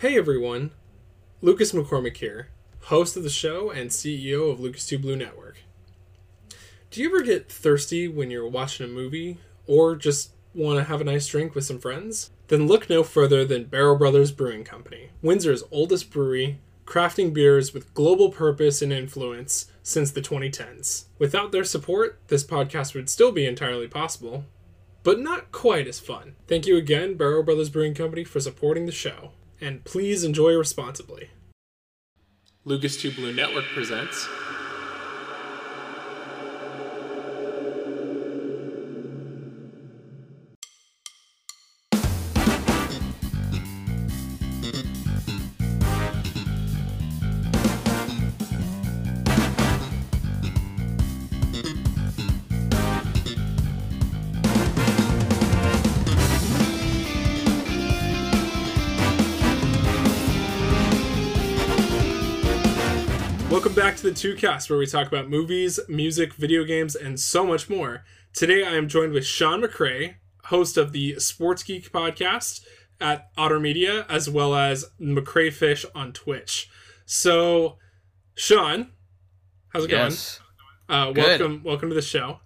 Hey everyone, Lucas McCormick here, host of the show and CEO of Lucas 2 Blue Network. Do you ever get thirsty when you're watching a movie or just want to have a nice drink with some friends? Then look no further than Barrel Brothers Brewing Company, Windsor's oldest brewery, crafting beers with global purpose and influence since the 2010s. Without their support, this podcast would still be entirely possible, but not quite as fun. Thank you again, Barrel Brothers Brewing Company, for supporting the show, and please enjoy responsibly. Lucas 2 Blue Network presents. Back to the Two Cast, where we talk about movies, music, video games, and so much more. Today, I am joined with Sean McCray, host of the Sports Geek podcast at Otter Media, as well as McCray Fish on Twitch. So, Sean, how's it Yes. going? Uh, welcome, welcome to the show.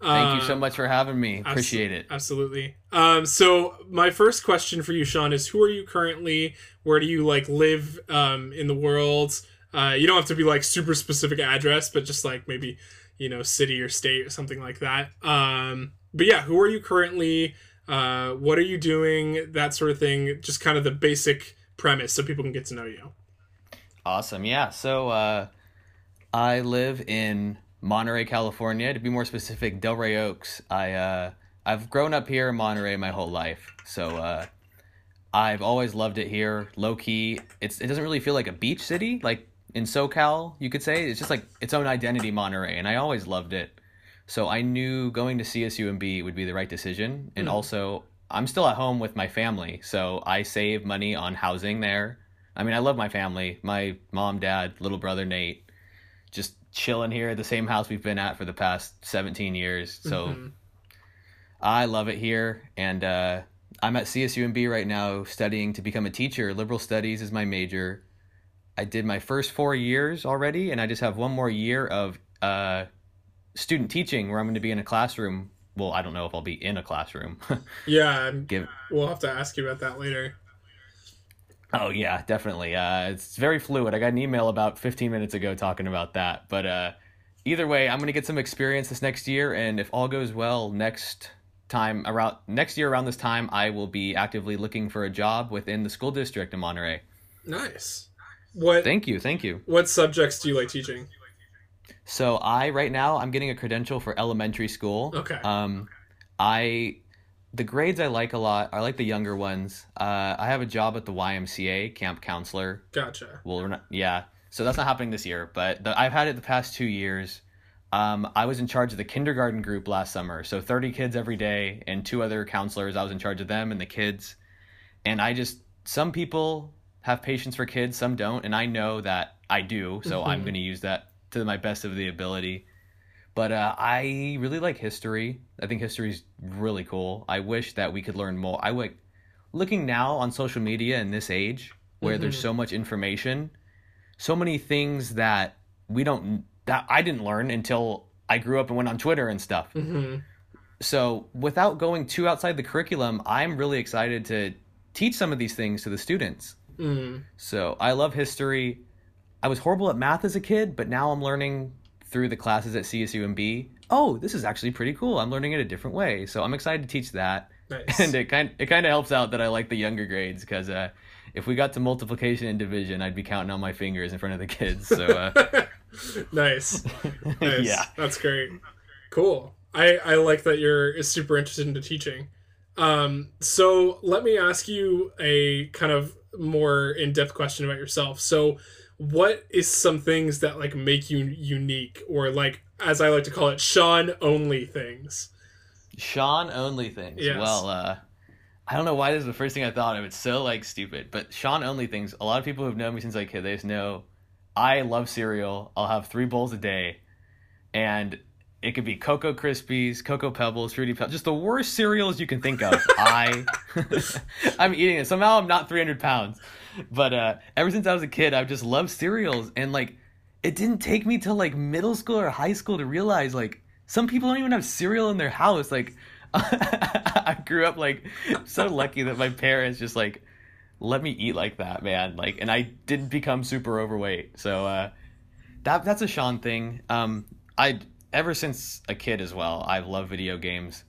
Thank you Uh, so much for having me. abso- Appreciate it. Absolutely. Um, so my first question for you, Sean, is who are you currently? Where do you like live um, in the world? Uh, you don't have to be like super specific address, but just like maybe you know city or state or something like that. Um, but yeah, who are you currently? Uh, what are you doing? That sort of thing. Just kind of the basic premise, so people can get to know you. Awesome. Yeah. So uh, I live in Monterey, California. To be more specific, Del Rey Oaks. I uh, I've grown up here in Monterey my whole life. So uh, I've always loved it here. Low key. It's it doesn't really feel like a beach city like in SoCal. You could say it's just like its own identity, Monterey, and I always loved it. So I knew going to CSUMB would be the right decision, and Mm. also I'm still at home with my family, so I save money on housing there. I mean, I love my family, my mom, dad, little brother Nate, just chilling here at the same house we've been at for the past 17 years. So Mhm. I love it here, and uh, I'm at CSUMB right now studying to become a teacher. Liberal studies is my major. I did my first four years already, and I just have one more year of uh, student teaching where I'm going to be in a classroom. Well, I don't know if I'll be in a classroom. yeah, I'm- Give we'll have to ask you about that later. Oh yeah, definitely. Uh, it's very fluid. I got an email about 15 minutes ago talking about that. But uh, either way, I'm gonna get some experience this next year, and if all goes well, next time around next year around this time, I will be actively looking for a job within the school district in Monterey. Nice. What Thank you, thank you. what subjects do you like teaching? So I right now I'm getting a credential for elementary school. Okay. Um, I the grades I like a lot. I like the younger ones. Uh, I have a job at the YMCA camp counselor. Gotcha. well we're not yeah so that's not happening this year but the, i've had it the past two years um, i was in charge of the kindergarten group last summer so 30 kids every day and two other counselors i was in charge of them and the kids and i just some people have patience for kids some don't and i know that i do so i'm Mhm. going to use that to my best of the ability but uh, i really like history i think history is really cool i wish that we could learn more i like looking now on social media in this age where there's Mhm. so much information so many things that we don't that I didn't learn until I grew up and went on Twitter and stuff. hmm So, without going too outside the curriculum, I'm really excited to teach some of these things to the students. Mm. So, I love history. I was horrible at math as a kid, but now I'm learning through the classes at CSUMB. Oh, this is actually pretty cool. I'm learning it a different way. So, I'm excited to teach that. Nice. And it kind it kind of helps out that I like the younger grades because uh, if we got to multiplication and division, I'd be counting on my fingers in front of the kids. So uh, nice. Nice. yeah, That's great. Cool. I, I like that you're super interested into teaching. Um, so let me ask you a kind of more in-depth question about yourself. So what is some things that like make you unique or like as I like to call it Sean only things? Sean only things. Yes. Well, uh, I don't know why this is the first thing I thought of. It's so like stupid, but Sean only things. A lot of people who've known me since like kid, they just know I love cereal. I'll have three bowls a day, and it could be Cocoa Krispies, Cocoa Pebbles, Fruity Pebbles, just the worst cereals you can think of. I, I'm eating it. Somehow I'm not 300 pounds, but uh, ever since I was a kid, I've just loved cereals, and like, it didn't take me till like middle school or high school to realize like some people don't even have cereal in their house. Like, I grew up like so lucky that my parents just like let me eat like that, man. Like, and I didn't become super overweight. So uh, that that's a Sean thing. Um, I ever since a kid as well, I've loved video games.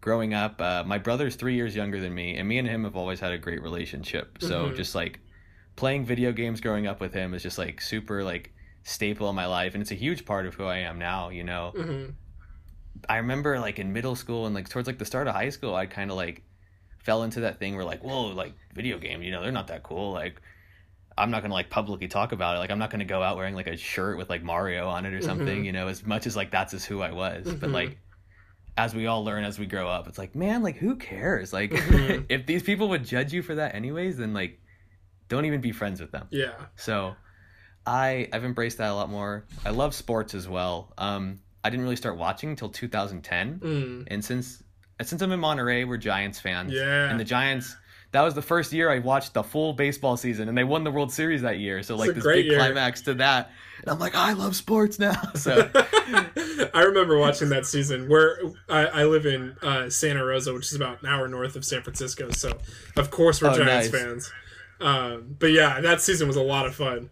Growing up, uh, my brother's three years younger than me, and me and him have always had a great relationship. So Mhm. just like playing video games growing up with him is just like super like staple in my life, and it's a huge part of who I am now. You know, hmm I remember like in middle school and like towards like the start of high school, I kind of like fell into that thing where like, whoa, like video game, you know, they're not that cool. Like, I'm not gonna like publicly talk about it. Like, I'm not gonna go out wearing like a shirt with like Mario on it or something. Mhm. You know, as much as like that's just who I was. But Mhm. like, as we all learn as we grow up, it's like, man, like who cares? Like, Mhm. if these people would judge you for that anyways, then like, don't even be friends with them. Yeah. So I I've embraced that a lot more. I love sports as well. Um, I didn't really start watching until 2010, Mm. and since since I'm in Monterey, we're Giants fans. Yeah. And the Giants. That was the first year I watched the full baseball season, and they won the World Series that year. So like this big year. climax to that, and I'm like, I love sports now. So I remember watching that season where I, I live in uh, Santa Rosa, which is about an hour north of San Francisco. So, of course, we're Oh, Giants nice. fans. Um, but yeah, that season was a lot of fun.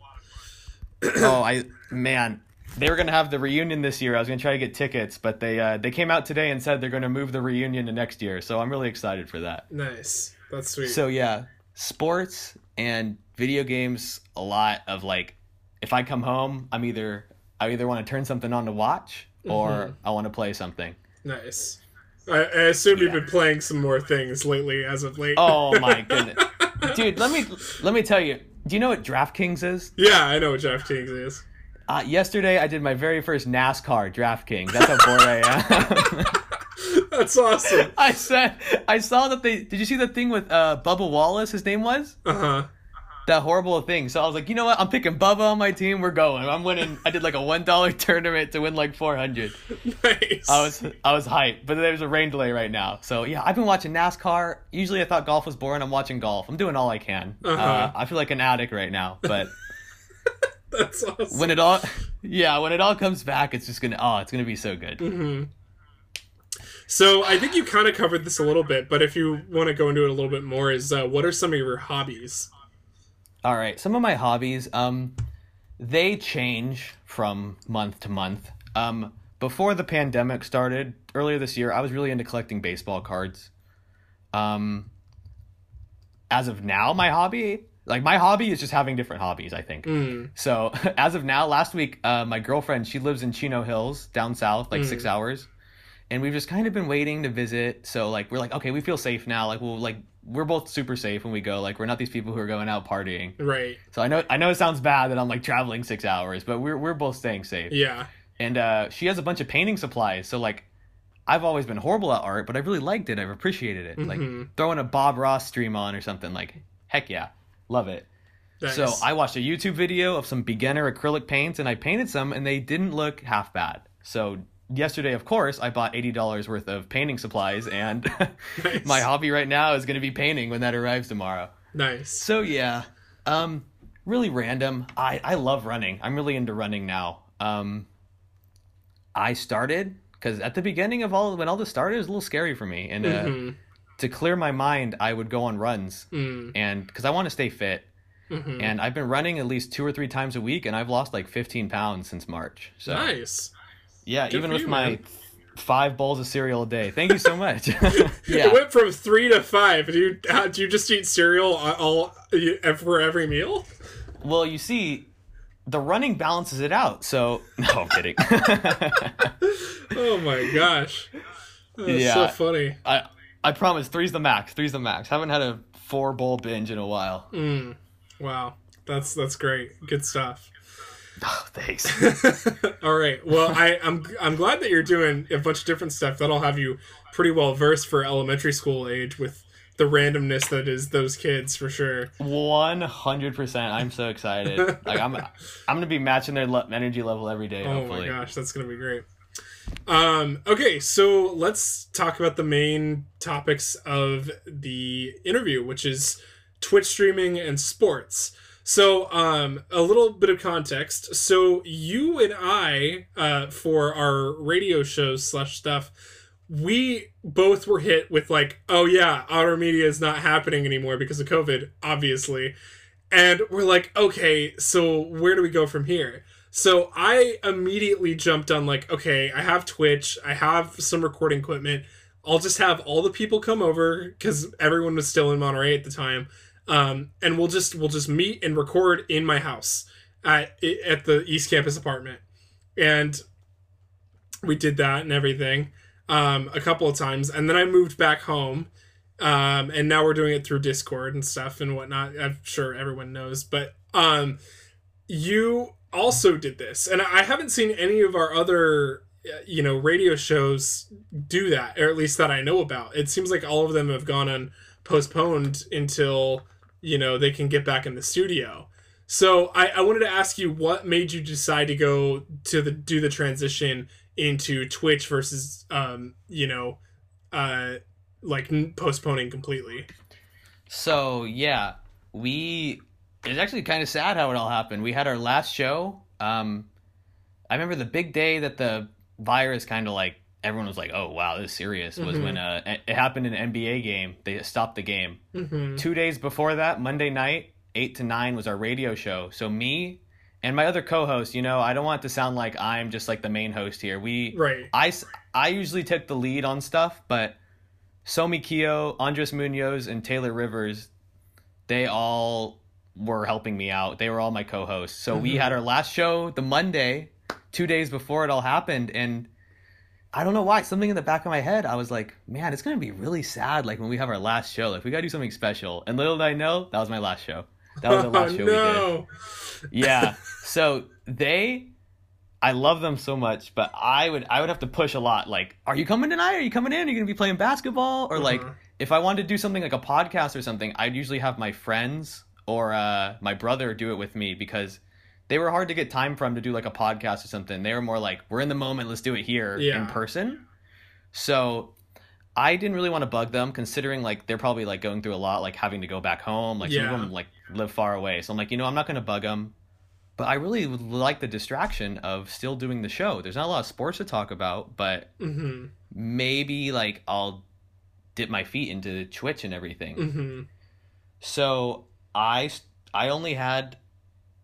oh I man, they were gonna have the reunion this year. I was gonna try to get tickets, but they uh, they came out today and said they're gonna move the reunion to next year. So I'm really excited for that. Nice. That's sweet. So yeah, sports and video games. A lot of like, if I come home, I'm either I either want to turn something on to watch or Mhm. I want to play something. nice. I, I assume you've been playing some more things lately as of late. Oh my goodness, dude! Let me let me tell you. Do you know what DraftKings is? yeah, I know what DraftKings is. Uh, yesterday, I did my very first NASCAR DraftKings. That's how bored I am. That's awesome. I said I saw that they. Did you see the thing with uh, Bubba Wallace? His name was. Uh huh. that horrible thing. So I was like, you know what? I'm picking Bubba on my team. We're going. I'm winning. I did like a one dollar tournament to win like 400. Nice. I was I was hyped, but there's a rain delay right now. So yeah, I've been watching NASCAR. Usually I thought golf was boring. I'm watching golf. I'm doing all I can. uh Uh-huh. I feel like an addict right now, but That's awesome. when it all, yeah, when it all comes back, it's just gonna oh, it's gonna be so good. hmm So I think you kind of covered this a little bit, but if you want to go into it a little bit more, is uh, what are some of your hobbies? All right, some of my hobbies, um, they change from month to month. Um, before the pandemic started earlier this year, I was really into collecting baseball cards. Um, as of now, my hobby, like my hobby, is just having different hobbies. I think. Mm. So as of now, last week, uh, my girlfriend she lives in Chino Hills down south, like six hours, and we've just kind of been waiting to visit. So like we're like, okay, we feel safe now. Like we'll like we're both super safe when we go. Like we're not these people who are going out partying. Right. So I know I know it sounds bad that I'm like traveling six hours, but we're we're both staying safe. Yeah. And uh, she has a bunch of painting supplies. So like, I've always been horrible at art, but I really liked it. I've appreciated it. Mhm. Like throwing a Bob Ross stream on or something. Like heck yeah, love it. Nice. So I watched a YouTube video of some beginner acrylic paints, and I painted some, and they didn't look half bad. So yesterday, of course, I bought eighty dollars worth of painting supplies, and Nice. my hobby right now is going to be painting when that arrives tomorrow. nice. So yeah, um, really random. I I love running. I'm really into running now. Um, I started because at the beginning of all when all this started, it was a little scary for me, and uh, Mhm. to clear my mind, I would go on runs, Mm. and because I want to stay fit. Mhm. And I've been running at least two or three times a week, and I've lost like 15 pounds since March. So Nice. Yeah, Good even with you, my man. five bowls of cereal a day. Thank you so much. It went from three to five. Do you how, do you just eat cereal all, all for every meal? Well, you see, the running balances it out. So no, I'm kidding. Oh my gosh. That's Yeah. so funny. I I promise, three's the max. Three's the max. Haven't had a four bowl binge in a while. Mm. Wow. That's that's great. Good stuff. Oh, thanks. All right. Well, I, I'm I'm glad that you're doing a bunch of different stuff. That'll have you pretty well versed for elementary school age with the randomness that is those kids for sure. One hundred percent. I'm so excited. Like I'm, I'm gonna be matching their le- energy level every day. Oh hopefully. my gosh, that's gonna be great. Um, okay, so let's talk about the main topics of the interview, which is Twitch streaming and sports. So, um, a little bit of context. So, you and I, uh, for our radio shows slash stuff, we both were hit with like, oh yeah, Otter Media is not happening anymore because of COVID, obviously. And we're like, okay, so where do we go from here? So I immediately jumped on like, okay, I have Twitch, I have some recording equipment. I'll just have all the people come over because everyone was still in Monterey at the time, um, and we'll just we'll just meet and record in my house at at the East Campus apartment, and we did that and everything um, a couple of times, and then I moved back home, um, and now we're doing it through Discord and stuff and whatnot. I'm sure everyone knows, but um, you also did this, and I haven't seen any of our other you know radio shows do that, or at least that I know about. It seems like all of them have gone on postponed until you know they can get back in the studio. So I, I wanted to ask you what made you decide to go to the do the transition into Twitch versus um you know uh like postponing completely. So yeah, we it's actually kind of sad how it all happened. We had our last show. Um, I remember the big day that the virus kind of like everyone was like, "Oh wow, this is serious." Was mm-hmm. when uh, it happened in an NBA game. They stopped the game. Mm-hmm. Two days before that, Monday night, eight to nine was our radio show. So me and my other co-host, you know, I don't want it to sound like I'm just like the main host here. We right. I I usually took the lead on stuff, but Somi Keo, Andres Munoz, and Taylor Rivers, they all were helping me out. They were all my co-hosts. So mm-hmm. we had our last show the Monday, two days before it all happened, and I don't know why. Something in the back of my head, I was like, man, it's gonna be really sad. Like when we have our last show, like we gotta do something special. And little did I know, that was my last show. That was the last oh, show no. we did. Yeah. So they I love them so much, but I would I would have to push a lot. Like, are you coming tonight? Are you coming in? Are you gonna be playing basketball? Or uh-huh. like if I wanted to do something like a podcast or something, I'd usually have my friends or uh, my brother do it with me because they were hard to get time from to do like a podcast or something. They were more like, we're in the moment, let's do it here yeah. in person. So I didn't really want to bug them, considering like they're probably like going through a lot, like having to go back home. Like yeah. some of them like live far away, so I'm like, you know, I'm not going to bug them. But I really would like the distraction of still doing the show. There's not a lot of sports to talk about, but mm-hmm. maybe like I'll dip my feet into Twitch and everything. Mm-hmm. So I I only had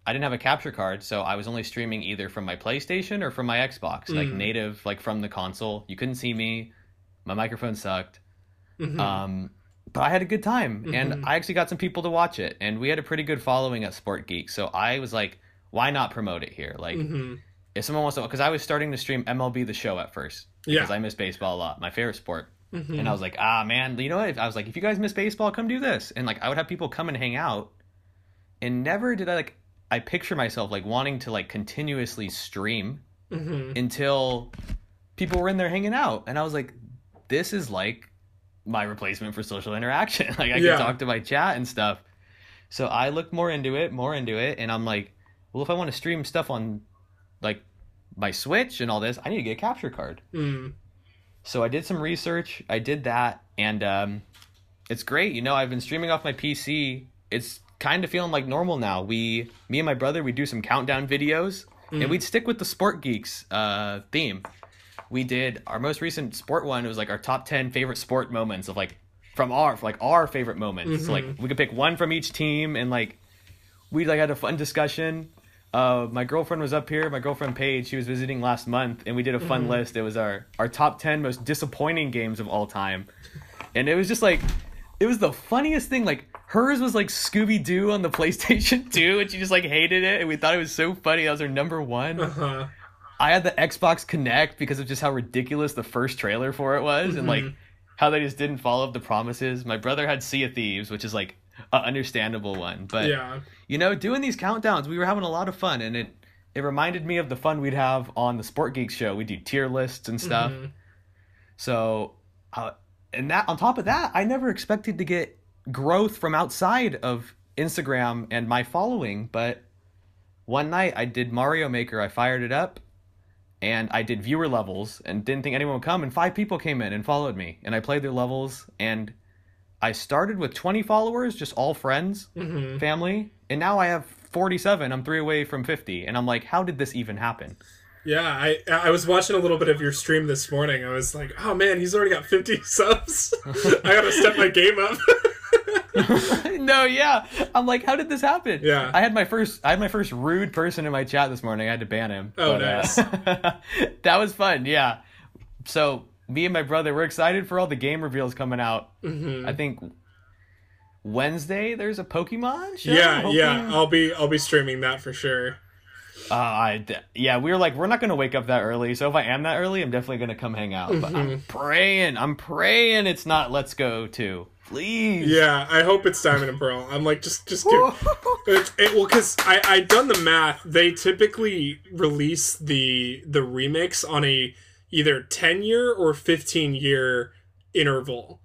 I didn't have a capture card, so I was only streaming either from my PlayStation or from my Xbox, mm. like native, like from the console. You couldn't see me. My microphone sucked. Mm-hmm. Um, but I had a good time, mm-hmm. and I actually got some people to watch it, and we had a pretty good following at Sport Geek. So I was like, why not promote it here? Like, mm-hmm. if someone wants to, because I was starting to stream MLB the Show at first because yeah. I miss baseball a lot, my favorite sport. Mm-hmm. And I was like, ah, man, you know what? I was like, if you guys miss baseball, come do this. And like, I would have people come and hang out. And never did I like, I picture myself like wanting to like continuously stream mm-hmm. until people were in there hanging out. And I was like, this is like my replacement for social interaction. like, I yeah. can talk to my chat and stuff. So I looked more into it, more into it. And I'm like, well, if I want to stream stuff on like my Switch and all this, I need to get a capture card. Mm. So I did some research. I did that, and um, it's great. You know, I've been streaming off my PC. It's kind of feeling like normal now. We, me and my brother, we do some countdown videos, mm. and we'd stick with the Sport Geeks uh, theme. We did our most recent sport one. It was like our top ten favorite sport moments of like from our like our favorite moments. Mm-hmm. So like we could pick one from each team, and like we like had a fun discussion. Uh, my girlfriend was up here. My girlfriend Paige, she was visiting last month, and we did a fun mm-hmm. list. It was our our top ten most disappointing games of all time, and it was just like, it was the funniest thing. Like hers was like Scooby Doo on the PlayStation 2, and she just like hated it, and we thought it was so funny. That was her number one. Uh-huh. I had the Xbox Kinect because of just how ridiculous the first trailer for it was, mm-hmm. and like mm-hmm. how they just didn't follow up the promises. My brother had Sea of Thieves, which is like an understandable one, but yeah you know, doing these countdowns, we were having a lot of fun, and it it reminded me of the fun we'd have on the Sport Geek show. We do tier lists and stuff. Mm-hmm. So, uh, and that on top of that, I never expected to get growth from outside of Instagram and my following, but one night I did Mario Maker. I fired it up, and I did viewer levels and didn't think anyone would come, and five people came in and followed me, and I played their levels, and I started with 20 followers, just all friends, Mm-hmm. family, and now I have 47. I'm three away from 50, and I'm like, how did this even happen? Yeah, I I was watching a little bit of your stream this morning. I was like, oh man, he's already got 50 subs. I gotta step my game up. no, yeah, I'm like, how did this happen? Yeah. I had my first, I had my first rude person in my chat this morning. I had to ban him. Oh, uh, nice. that was fun. Yeah. So me and my brother, we're excited for all the game reveals coming out. Mm-hmm. I think Wednesday there's a Pokemon show. yeah, yeah, I'll be I'll be streaming that for sure. Uh, I yeah, we were like, we're not gonna wake up that early. So if I am that early, I'm definitely gonna come hang out. But Mm-hmm. I'm praying, I'm praying it's not Let's Go too. Please. Yeah, I hope it's Diamond and Pearl. I'm like, just just give. It, it, well, because I I done the math. They typically release the the remakes on a either ten year or fifteen year interval.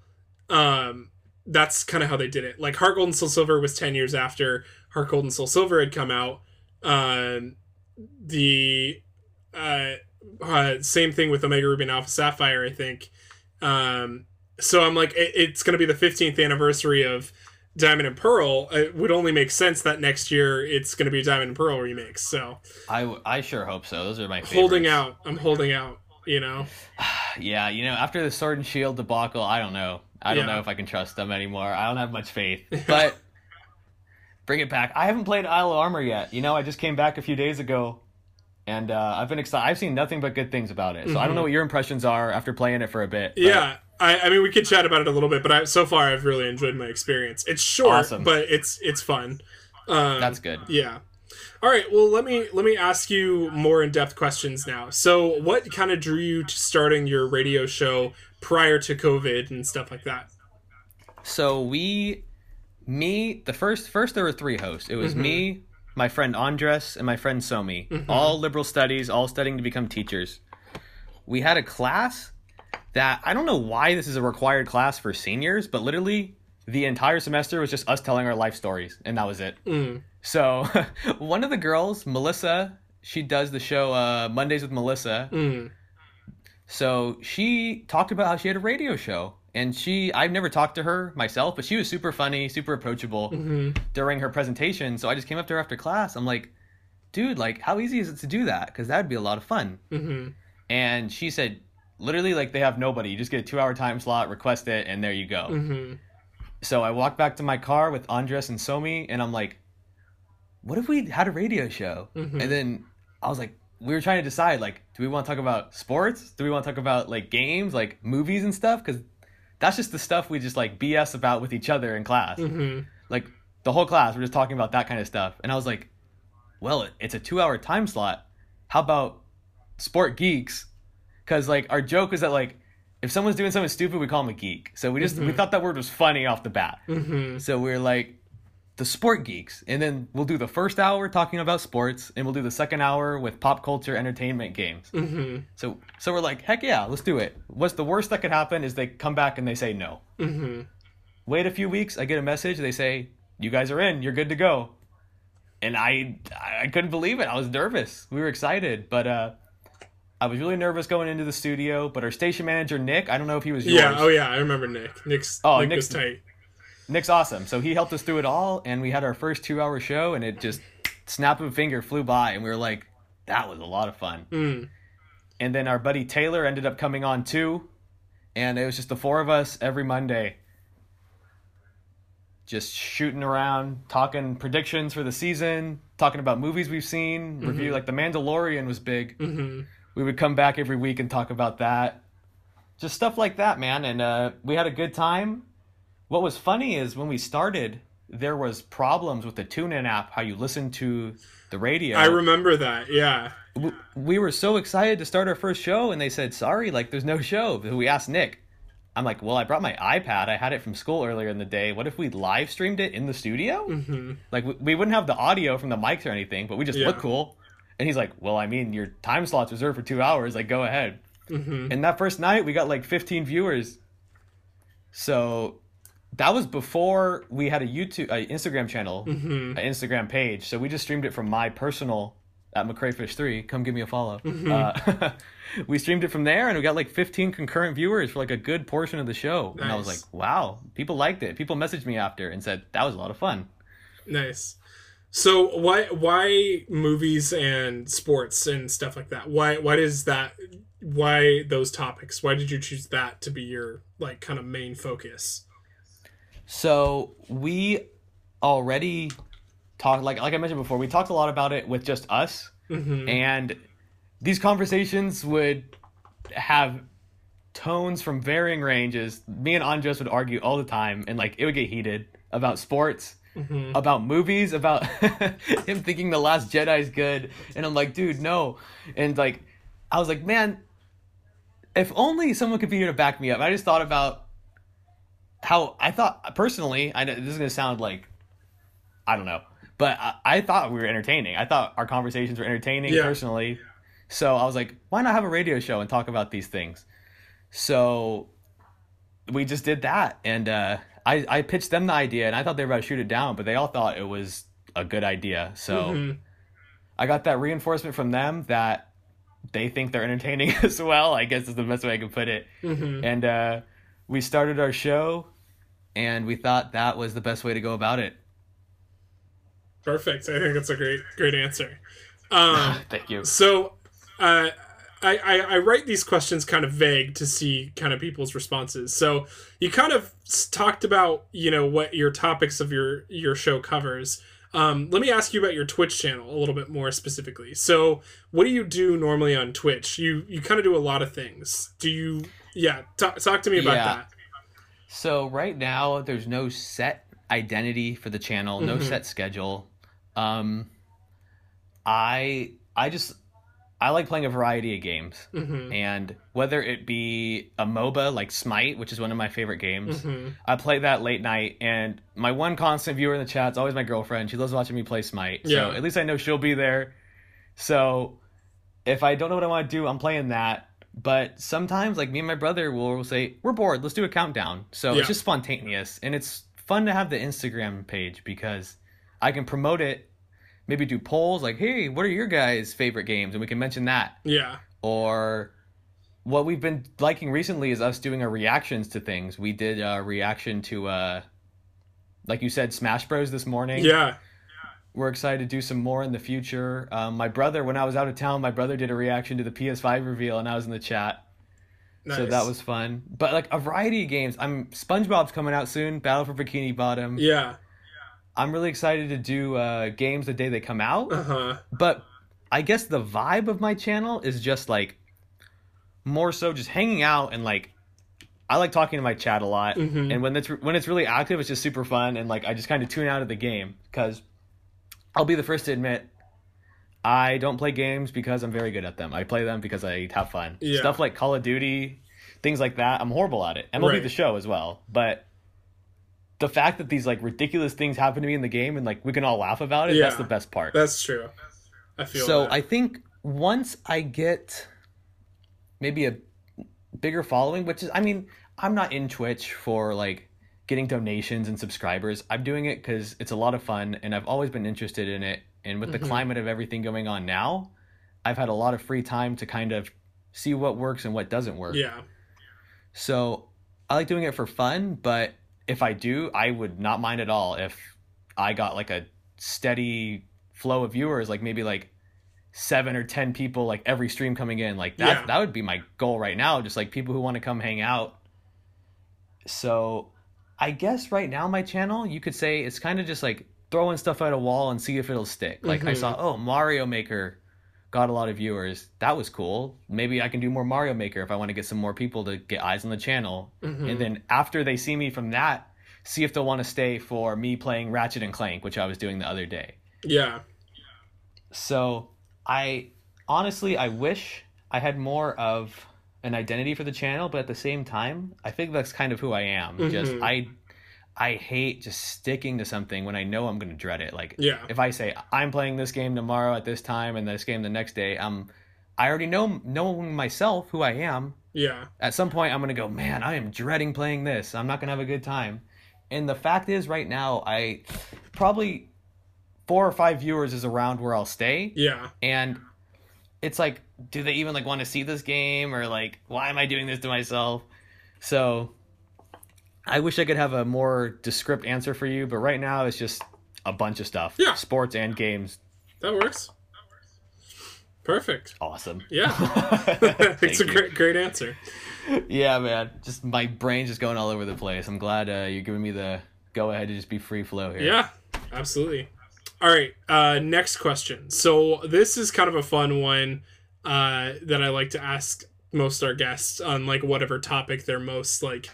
Um, that's kind of how they did it. Like Heart Gold and Soul Silver was ten years after Heart Gold and Soul Silver had come out. Um, the uh, uh same thing with Omega Ruby and Alpha Sapphire. I think. Um, so I'm like, it, it's going to be the 15th anniversary of Diamond and Pearl. It would only make sense that next year it's going to be Diamond and Pearl remakes. So I, I sure hope so. Those are my favorites. holding out. I'm holding out. You know. Yeah, you know, after the Sword and Shield debacle, I don't know. I don't Yeah. know if I can trust them anymore. I don't have much faith. But bring it back. I haven't played Isle of Armor yet. You know, I just came back a few days ago, and uh, I've been excited. I've seen nothing but good things about it. So I don't know what your impressions are after playing it for a bit. but- Yeah. I, I mean, we could chat about it a little bit, but I, so far I've really enjoyed my experience. It's short, Awesome. but it's it's fun. Um, That's good. Yeah. All right. Well, let me let me ask you more in depth questions now. So, what kind of drew you to starting your radio show prior to COVID and stuff like that? So we, me, the first first there were three hosts. It was me, my friend Andres, and my friend Somi. All liberal studies, all studying to become teachers. We had a class that I don't know why this is a required class for seniors, but literally the entire semester was just us telling our life stories, and that was it. Mm. So one of the girls, Melissa, she does the show uh, Mondays with Melissa. Mm. So she talked about how she had a radio show. And she, I've never talked to her myself, but she was super funny, super approachable Mhm. during her presentation. So I just came up to her after class. I'm like, dude, like, how easy is it to do that? Because that would be a lot of fun. hmm And she said, literally, like, they have nobody. You just get a two hour time slot, request it, and there you go. hmm So I walked back to my car with Andres and Somi, and I'm like, what if we had a radio show? Mhm. And then I was like, we were trying to decide, like, do we want to talk about sports? Do we want to talk about like games, like movies and stuff? Because that's just the stuff we just like BS about with each other in class. hmm Like the whole class, we're just talking about that kind of stuff. And I was like, well, it's a two hour time slot. How about sport geeks? Because like our joke was that like if someone's doing something stupid, we call them a geek. So we just we Mhm. thought that word was funny off the bat. hmm So we are like the sport geeks, and then we'll do the first hour talking about sports, and we'll do the second hour with pop culture, entertainment, games. hmm So so we're like, heck yeah, let's do it. What's the worst that could happen is they come back and they say no. hmm Wait a few weeks, I get a message. They say you guys are in, you're good to go, and I I couldn't believe it. I was nervous. We were excited, but uh. I was really nervous going into the studio, but our station manager Nick, I don't know if he was yours. Yeah. Oh, yeah. I remember Nick. Nick's. Oh, Nick Nick's- was tight. Nick's awesome. So he helped us through it all, and we had our first two hour show, and it just snap of a finger flew by, and we were like, that was a lot of fun. Mm. And then our buddy Taylor ended up coming on too, and it was just the four of us every Monday, just shooting around, talking predictions for the season, talking about movies we've seen, review like The Mandalorian was big. hmm We would come back every week and talk about that. Just stuff like that, man. And uh, we had a good time. What was funny is when we started, there was problems with the TuneIn app, how you listen to the radio. I remember that. Yeah. We were so excited to start our first show, and they said, sorry, like, there's no show. We asked Nick. I'm like, well, I brought my iPad. I had it from school earlier in the day. What if we live streamed it in the studio? hmm Like, we- we wouldn't have the audio from the mics or anything, but we just Yeah. look cool. And he's like, well, I mean, your time slot's reserved for two hours. Like, go ahead. hmm And that first night, we got like 15 viewers. So that was before we had a YouTube, a Instagram channel, hmm an Instagram page. So we just streamed it from my personal at McCrayfish3. Come give me a follow. Mm-hmm. Uh, we streamed it from there, and we got like 15 concurrent viewers for like a good portion of the show. And I was like, wow, people liked it. People messaged me after and said that was a lot of fun. Nice. So why why movies and sports and stuff like that? Why why does that why those topics? Why did you choose that to be your like kind of main focus? So we already talked, like like I mentioned before, we talked a lot about it with just us, Mm-hmm. and these conversations would have tones from varying ranges. Me and Andres would argue all the time, and like it would get heated about sports, Mm-hmm. about movies, about him thinking the Last Jedi is good, and I'm like, dude, no, and like I was like, man, if only someone could be here to back me up. I just thought about how I thought personally. I know this is gonna sound like I don't know, but I, I thought we were entertaining. I thought our conversations were entertaining Yeah. personally. So I was like, why not have a radio show and talk about these things? So we just did that, and uh, I I pitched them the idea, and I thought they were about to shoot it down, but they all thought it was a good idea. So Mhm. I got that reinforcement from them that they think they're entertaining as well. I guess is the best way I can put it. Mhm. And uh, we started our show, and we thought that was the best way to go about it. Perfect. I think that's a great great answer. Um, Thank you. so uh, I, I I write these questions kind of vague to see kind of people's responses. So you kind of talked about you know what your topics of your your show covers. Um, let me ask you about your Twitch channel a little bit more specifically. So, what do you do normally on Twitch? You you kind of do a lot of things. Do you? Yeah, talk, talk to me about Yeah. that. So right now, there's no set identity for the channel, no Mhm. set schedule. Um, I I just I like playing a variety of games, hmm and whether it be a MOBA like Smite, which is one of my favorite games, hmm I play that late night, and my one constant viewer in the chat is always my girlfriend. She loves watching me play Smite, Yeah. so at least I know she'll be there. So if I don't know what I want to do, I'm playing that. But sometimes, like me and my brother will will say, "We're bored. Let's do a countdown." So Yeah. it's just spontaneous, and it's fun to have the Instagram page because I can promote it. Maybe do polls like, "Hey, what are your guys' favorite games?" and we can mention that Yeah. or what we've been liking recently is us doing our reactions to things. We did a reaction to uh like you said Smash Bros this morning. Yeah. We're excited to do some more in the future. Um, my brother when I was out of town, my brother did a reaction to the PS5 reveal and I was in the chat. Nice. So that was fun. But like a variety of games. I'm SpongeBob's coming out soon, Battle for Bikini Bottom. Yeah. I'm really excited to do uh games the day they come out. Uh huh. but I guess the vibe of my channel is just like more so just hanging out and like I like talking to my chat a lot, Mhm. and when it's when it's really active, it's just super fun, and like I just kind of tune out of the game because I'll be the first to admit I don't play games because I'm very good at them. I play them because I have fun. Yeah. Stuff like Call of Duty, things like that, I'm horrible at it. MLB Right. the Show as well, but. The fact that these like ridiculous things happen to me in the game and like we can all laugh about it, that's the best part That's true. I feel so that. I think once I get maybe a bigger following, which is, I mean, I'm not in Twitch for like getting donations and subscribers. I'm doing it because it's a lot of fun and I've always been interested in it. And with Mhm. the climate of everything going on now, I've had a lot of free time to kind of see what works and what doesn't work. yeah. So I like doing it for fun, but if I do, I would not mind at all if I got like a steady flow of viewers, like maybe like seven or ten people like every stream coming in. Like that Yeah. that would be my goal right now, just like people who want to come hang out. So I guess right now my channel, you could say it's kind of just like throwing stuff at a wall and see if it'll stick. Like I Mhm. saw, oh, Mario Maker got a lot of viewers. That was cool. Maybe I can do more Mario Maker if I want to get some more people to get eyes on the channel. Mhm. And then after they see me from that, see if they'll want to stay for me playing Ratchet and Clank, which I was doing the other day. Yeah. So I honestly I wish I had more of an identity for the channel, but at the same time, I think that's kind of who I am. Just Mhm. I I hate just sticking to something when I know I'm going to dread it. Like Yeah. if I say I'm playing this game tomorrow at this time and this game the next day, um I already know knowing myself who I am. Yeah. At some point I'm going to go, "Man, I am dreading playing this. I'm not going to have a good time." And the fact is right now I probably four or five viewers is around where I'll stay. Yeah. And it's like, do they even like want to see this game or like, why am I doing this to myself? So I wish I could have a more descript answer for you, but right now it's just a bunch of stuff. Yeah. Sports and games. That works. Perfect. Awesome. Yeah. It's a you. great great answer. Yeah, man. Just my brain's just going all over the place. I'm glad uh, you're giving me the go ahead to just be free flow here. Yeah, absolutely. All right, uh, next question. So this is kind of a fun one uh, that I like to ask most our guests on like whatever topic they're most like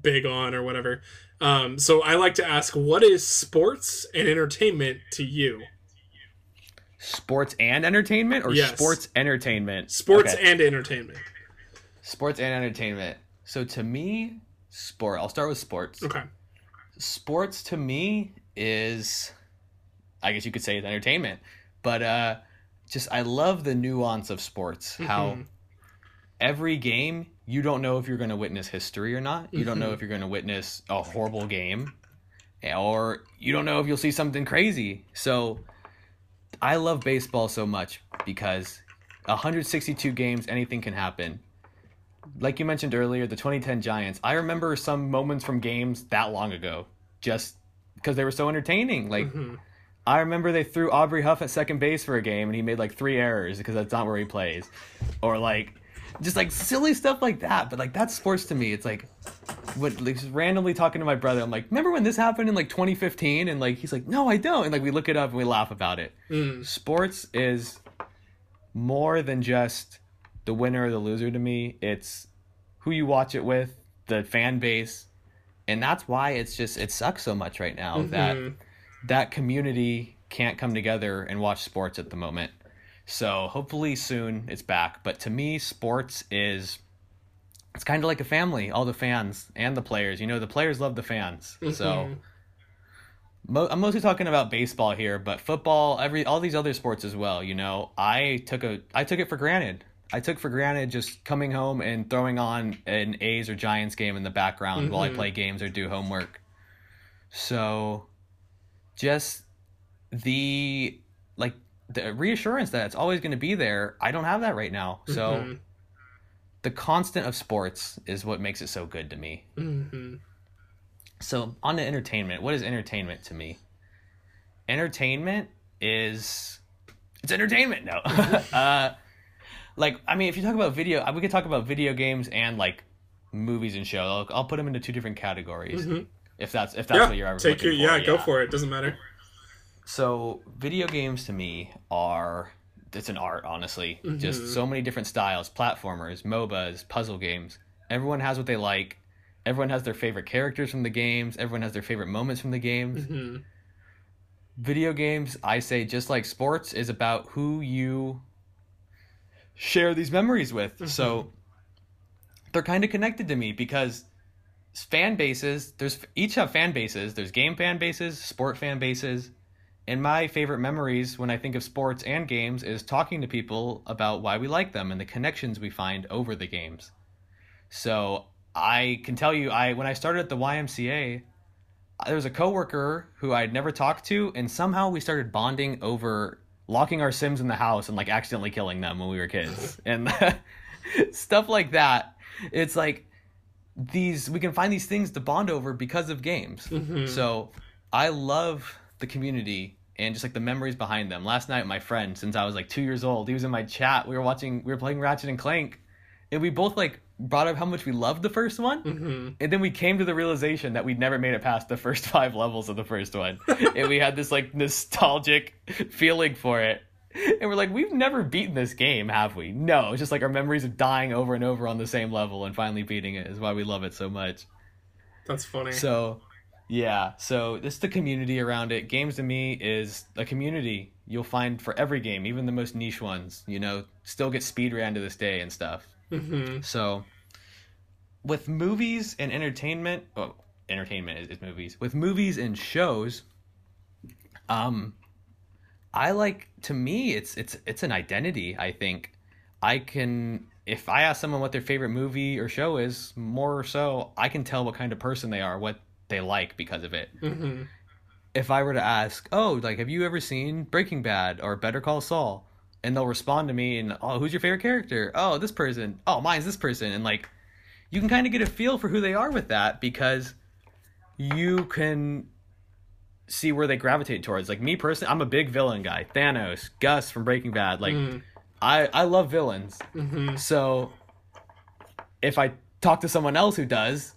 big on or whatever. Um, so I like to ask, what is sports and entertainment to you? Sports and entertainment or Yes. sports entertainment? Sports Okay. and entertainment. sports and entertainment. So to me, sport. I'll start with sports. Okay. sports to me is i guess you could say it's entertainment but uh just i love the nuance of sports how Mhm. every game you don't know if you're going to witness history or not you don't know if you're going to witness a horrible game or you don't know if you'll see something crazy so i love baseball so much because 162 games anything can happen like you mentioned earlier, the 2010 Giants. I remember some moments from games that long ago, just because they were so entertaining. Like Mhm. I remember they threw Aubrey Huff at second base for a game, and he made like three errors because that's not where he plays, or like just like silly stuff like that. But like that's sports to me. It's like what like, just randomly talking to my brother. I'm like, remember when this happened in like 2015? And like he's like, no, I don't. And like we look it up and we laugh about it Mm. sports is more than just the winner or the loser to me. It's who you watch it with, the fan base, and that's why it's just it sucks so much right now that Mhm. That community can't come together and watch sports at the moment. So hopefully soon it's back. But to me, sports is it's kind of like a family. All the fans and the players. You know, the players love the fans. So. Mhm. Mo- I'm mostly talking about baseball here, but football, every all these other sports as well. You know, I took a I took it for granted. I took for granted just coming home and throwing on an A's or Giants game in the background while I Mhm. play games or do homework. So, just the like the reassurance that it's always going to be there. I don't have that right now. So, Mhm. the constant of sports is what makes it so good to me. Mhm. So on to entertainment. What is entertainment to me? Entertainment is it's entertainment. No, uh, like I mean, if you talk about video, we could talk about video games and like movies and shows. I'll, I'll put them into two different categories. Mhm. If that's if that's Yeah, what you're ever take your yeah, for, go for it. Doesn't matter. So video games to me are it's an art, honestly. Mhm. Just so many different styles, platformers, MOBAs, puzzle games. Everyone has what they like. Everyone has their favorite characters from the games. Everyone has their favorite moments from the games. hmm Video games, I say, just like sports, is about who you share these memories with. So they're kind of connected to me because fan bases, there's each have fan bases. There's game fan bases, sport fan bases. And my favorite memories when I think of sports and games is talking to people about why we like them and the connections we find over the games. So I can tell you, I when I started at the YMCA, there was a coworker who I'd never talked to, and somehow we started bonding over locking our Sims in the house and like accidentally killing them when we were kids, and stuff like that. It's like these we can find these things to bond over because of games. Mhm. So I love the community and just like the memories behind them. Last night, my friend, since I was like two years old, he was in my chat. We were watching, we were playing Ratchet and Clank, and we both like brought up how much we loved the first one. hmm And then we came to the realization that we'd never made it past the first five levels of the first one. and we had this like nostalgic feeling for it. And we're like, we've never beaten this game, have we? No, it's just like our memories of dying over and over on the same level and finally beating it is why we love it so much. That's funny. So, yeah, so this the community around it. Games to me is a community you'll find for every game, even the most niche ones, you know, still get speed ran to this day and stuff. hmm So, with movies and entertainment, oh, entertainment is, is movies. With movies and shows, um, I like to me it's it's it's an identity. I think I can if I ask someone what their favorite movie or show is, more or so I can tell what kind of person they are, what they like because of it. hmm if I were to ask, "Oh, like have you ever seen Breaking Bad or Better Call Saul?" and they'll respond to me and, "Oh, who's your favorite character?" "Oh, this person." "Oh, mine's this person." And like you can kind of get a feel for who they are with that because you can see where they gravitate towards. Like me personally, I'm a big villain guy. Thanos, Gus from Breaking Bad. Like Mm-hmm. I I love villains. Mhm. So if I talk to someone else who does,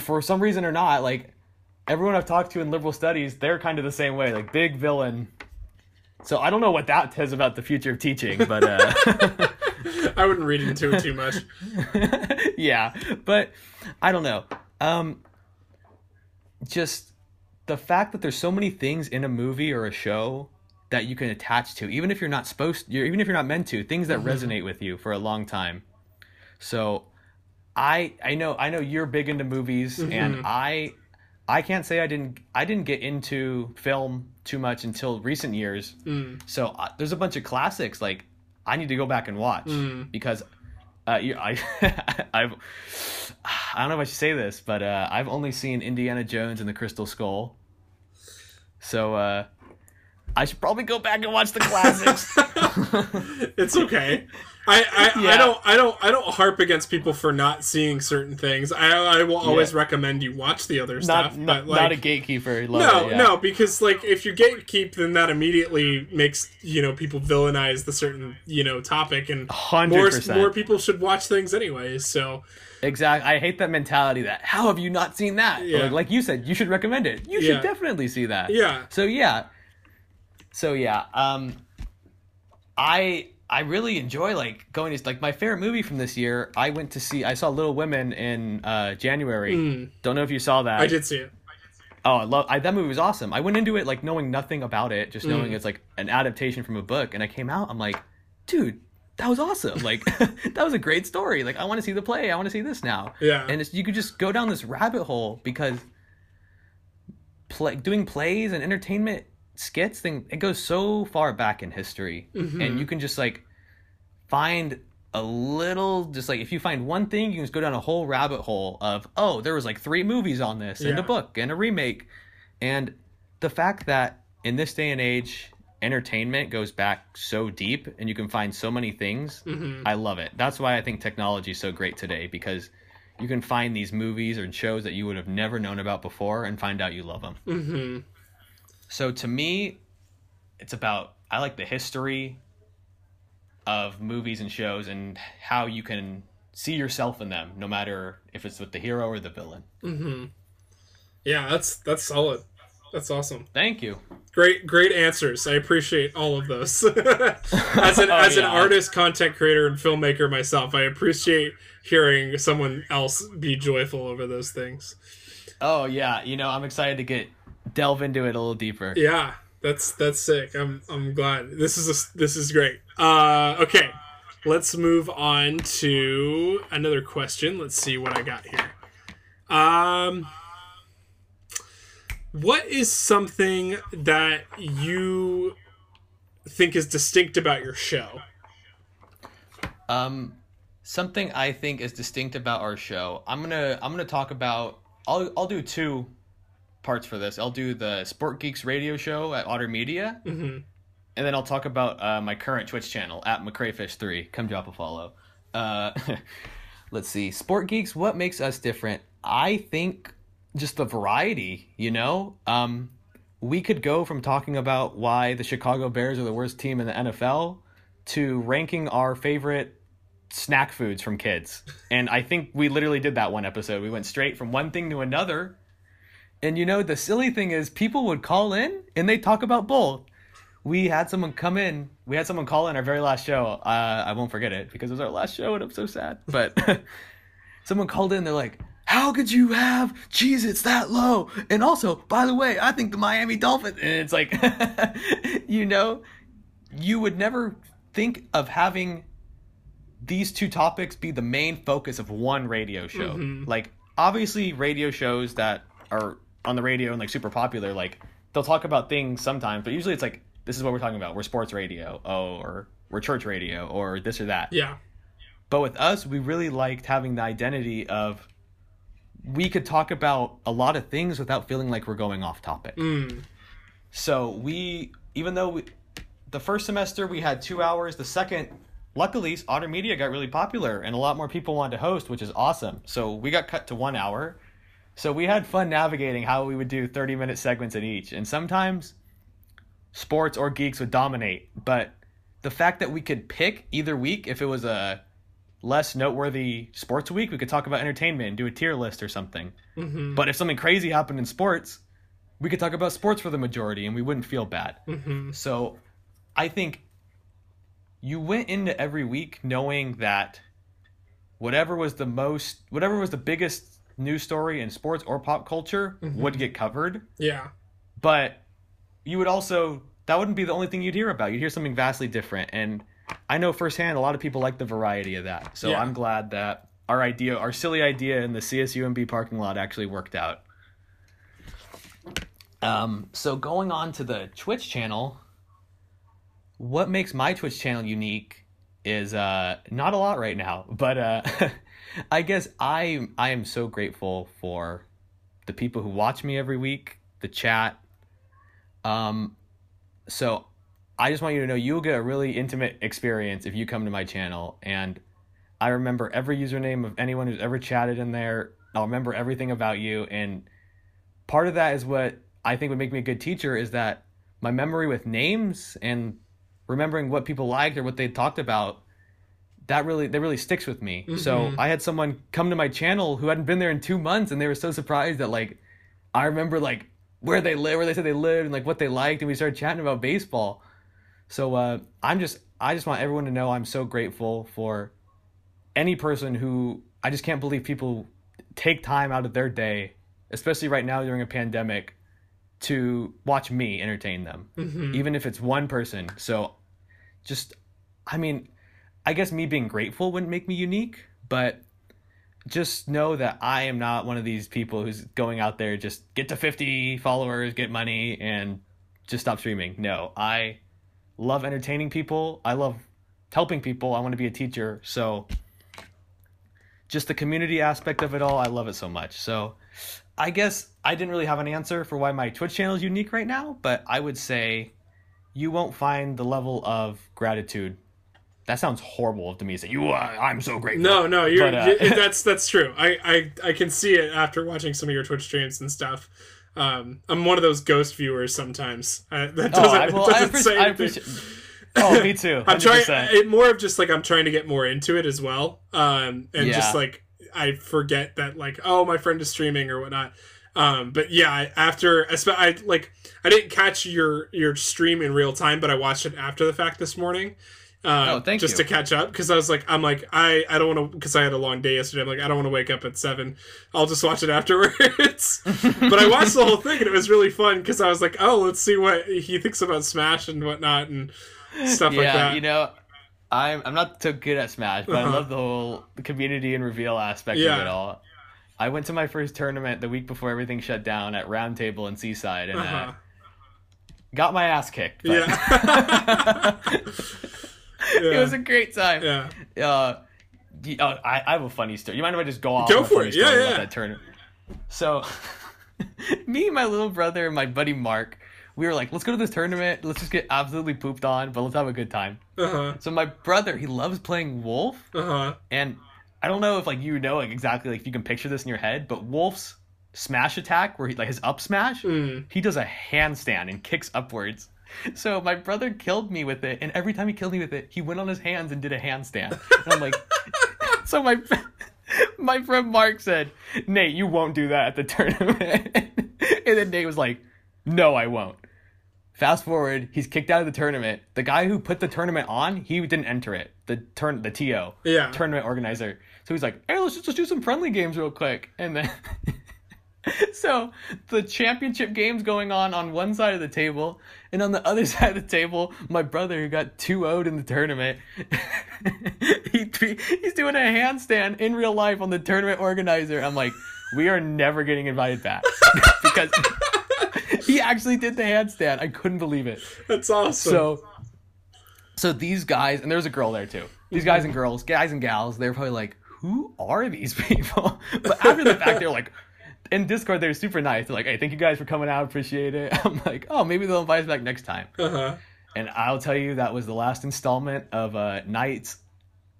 for some reason or not, like everyone I've talked to in liberal studies, they're kind of the same way, like big villain. So I don't know what that says about the future of teaching, but uh I wouldn't read into it too much. yeah, but I don't know. Um just the fact that there's so many things in a movie or a show that you can attach to, even if you're not supposed, you're, even if you're not meant to, things that resonate with you for a long time. So, I I know I know you're big into movies, and I I can't say I didn't I didn't get into film too much until recent years. So uh, there's a bunch of classics like I need to go back and watch because uh, you, I I've I don't know if I should say this, but uh, I've only seen Indiana Jones and the Crystal Skull. So uh, I should probably go back and watch the classics. it's okay. I, I, I don't I don't I don't harp against people for not seeing certain things. I I will always Yeah. recommend you watch the other not stuff. not, but like, not a gatekeeper. No, it, yeah. no, because like if you gatekeep, then that immediately makes you know people villainize the certain you know topic, and Hundred more percent. more people should watch things anyway. So Exactly. I hate that mentality that how have you not seen that? Yeah. Like, like you said, you should recommend it. You Yeah. should definitely see that. yeah, So yeah. So yeah, um I I really enjoy like going to like my favorite movie from this year. I went to see I saw Little Women in uh January. Don't know if you saw that. Hmm. I did see it. Oh, I love I, that movie was awesome. I went into it like knowing nothing about it, just Mm. knowing it's like an adaptation from a book, and I came out. I'm like, dude, that was awesome. Like that was a great story. Like I want to see the play. I want to see this now. Yeah. and it's, you could just go down this rabbit hole because play, doing plays and entertainment skits thing it goes so far back in history, Mm-hmm. and you can just like find a little just like if you find one thing you can just go down a whole rabbit hole of oh there was like three movies on this and a book and a remake and the fact that in this day and age entertainment goes back so deep and you can find so many things Mm-hmm. i love it that's why i think technology is so great today because you can find these movies or shows that you would have never known about before and find out you love them hmm so to me, it's about I like the history of movies and shows and how you can see yourself in them, no matter if it's with the hero or the villain. Yeah, that's that's solid. That's awesome. Thank you. Great, great answers. I appreciate all of those. as an Oh, as an artist, content creator, and filmmaker myself, I appreciate hearing someone else be joyful over those things. Oh yeah, you know I'm excited to get delve into it a little deeper. Yeah, that's that's sick. I'm I'm glad. This is a, this is great. Uh, okay, let's move on to another question. Let's see what I got here. Um, what is something that you think is distinct about your show? Um, something I think is distinct about our show. I'm gonna I'm gonna talk about. I'll I'll do two parts for this. I'll do the Sport Geeks radio show at Otter Media, Mhm. and then I'll talk about uh, my current Twitch channel at McCrayfish3. Come drop a follow. Uh, let's see, Sport Geeks. What makes us different? I think just the variety. You know, um, we could go from talking about why the Chicago Bears are the worst team in the NFL to ranking our favorite snack foods from kids. And I think we literally did that one episode. We went straight from one thing to another. And you know, the silly thing is, people would call in and they talk about both. We had someone come in. We had someone call in our very last show. Uh, I won't forget it because it was our last show and I'm so sad. But someone called in. They're like, "How could you have cheese? It's that low." And also, by the way, I think the Miami Dolphins. And it's like, you know, you would never think of having these two topics be the main focus of one radio show. Mm-hmm. Like obviously radio shows that are on the radio and like super popular like they'll talk about things sometimes, but usually it's like this is what we're talking about. We're sports radio, oh, or we're church radio or this or that. Yeah, But with us, we really liked having the identity of we could talk about a lot of things without feeling like we're going off topic. Mm. So we, even though we, the first semester we had two hours, the second, luckily, Otter Media got really popular and a lot more people wanted to host, which is awesome. So we got cut to one hour. So we had fun navigating how we would do 30 minute segments in each. And sometimes sports or geeks would dominate. But the fact that we could pick either week, if it was a less noteworthy sports week, we could talk about entertainment and do a tier list or something. Mm-hmm. But if something crazy happened in sports, we could talk about sports for the majority and we wouldn't feel bad. Mm-hmm. So I think you went into every week knowing that whatever was the most, whatever was the biggest news story in sports or pop culture Mhm. would get covered. Yeah. But you would also, that wouldn't be the only thing you'd hear about. You'd hear something vastly different. And I know firsthand a lot of people like the variety of that. So Yeah. I'm glad that our idea, our silly idea in the CSUMB parking lot actually worked out. Um, so going on to the Twitch channel, what makes my Twitch channel unique is uh, not a lot right now, but uh, I guess I I am so grateful for the people who watch me every week, the chat. Um, so I just want you to know you'll get a really intimate experience if you come to my channel, and I remember every username of anyone who's ever chatted in there. I'll remember everything about you, and part of that is what I think would make me a good teacher is that my memory with names and remembering what people liked or what they talked about that really that really sticks with me. So Mhm. I had someone come to my channel who hadn't been there in two months, and they were so surprised that like I remember like where they live, where they said they lived, and like what they liked, and we started chatting about baseball. So uh, I'm just I just want everyone to know I'm so grateful for any person who I just can't believe people take time out of their day, especially right now during a pandemic, to watch me entertain them Mm-hmm. even if it's one person. So just I mean, I guess me being grateful wouldn't make me unique, but just know that I am not one of these people who's going out there just get to 50 followers, get money and just stop streaming. No, I love entertaining people. I love helping people. I want to be a teacher. So just the community aspect of it all, I love it so much. So I guess I didn't really have an answer for why my Twitch channel is unique right now, but I would say you won't find the level of gratitude. That sounds horrible to me to say you. Uh, I'm so grateful. No, no, you're But, uh, you- that's that's true. I, I I can see it after watching some of your Twitch streams and stuff. Um, I'm one of those ghost viewers sometimes. Uh, that Oh, doesn't, I, well, doesn't appreciate. say I anything. oh, me too. I'm trying 100%. it more of just like I'm trying to get more into it as well. Um, and just like I forget that like oh my friend is streaming or whatnot. Um, but yeah, after I, I like I didn't catch your your stream in real time, but I watched it after the fact this morning. Um, Oh, thank just you. to catch up because I was like I'm like I I don't want to because I had a long day yesterday. I'm like I don't want to wake up at seven. I'll just watch it afterwards. but I watched the whole thing and it was really fun because I was like oh let's see what he thinks about Smash and whatnot and stuff yeah, like that. you know, I'm I'm not so good at Smash, but Uh-huh. I love the whole community and reveal aspect of it all. I went to my first tournament the week before everything shut down at Round Table in Seaside and Uh-huh. uh, got my ass kicked. but- Yeah. it was a great time. yeah. uh, uh, I, I have a funny story. You mind if I just go off? Go for it. Yeah, yeah. About that tournament. So, me and my little brother and my buddy Mark, we were like, let's go to this tournament. Let's just get absolutely pooped on, but let's have a good time. Uh-huh. So my brother, he loves playing Wolf, Uh-huh. and I don't know if like you know like exactly like if you can picture this in your head, but Wolf's smash attack, where he like his up smash, Mm. he does a handstand and kicks upwards. So my brother killed me with it, and every time he killed me with it, he went on his hands and did a handstand. And I'm like, so my my friend Mark said, Nate, you won't do that at the tournament. and then Nate was like, No, I won't. Fast forward, he's kicked out of the tournament. The guy who put the tournament on, he didn't enter it. The turn, the TO, Yeah. tournament organizer. So he's like, "Hey, let's just, let's do some friendly games real quick." And then, so the championship game's going on on one side of the table, and on the other side of the table, my brother who got 2-0'd in the tournament, he he's doing a handstand in real life on the tournament organizer. I'm like, we are never getting invited back because he actually did the handstand. I couldn't believe it. That's awesome. So, so these guys, and there's a girl there too. These guys and girls, guys and gals, they're probably like, who are these people? But after the fact, they're like, in Discord, they're super nice. They're like, hey, thank you guys for coming out. Appreciate it. I'm like, oh, maybe they'll invite us back next time. Uh-huh. And I'll tell you, that was the last installment of uh, Knights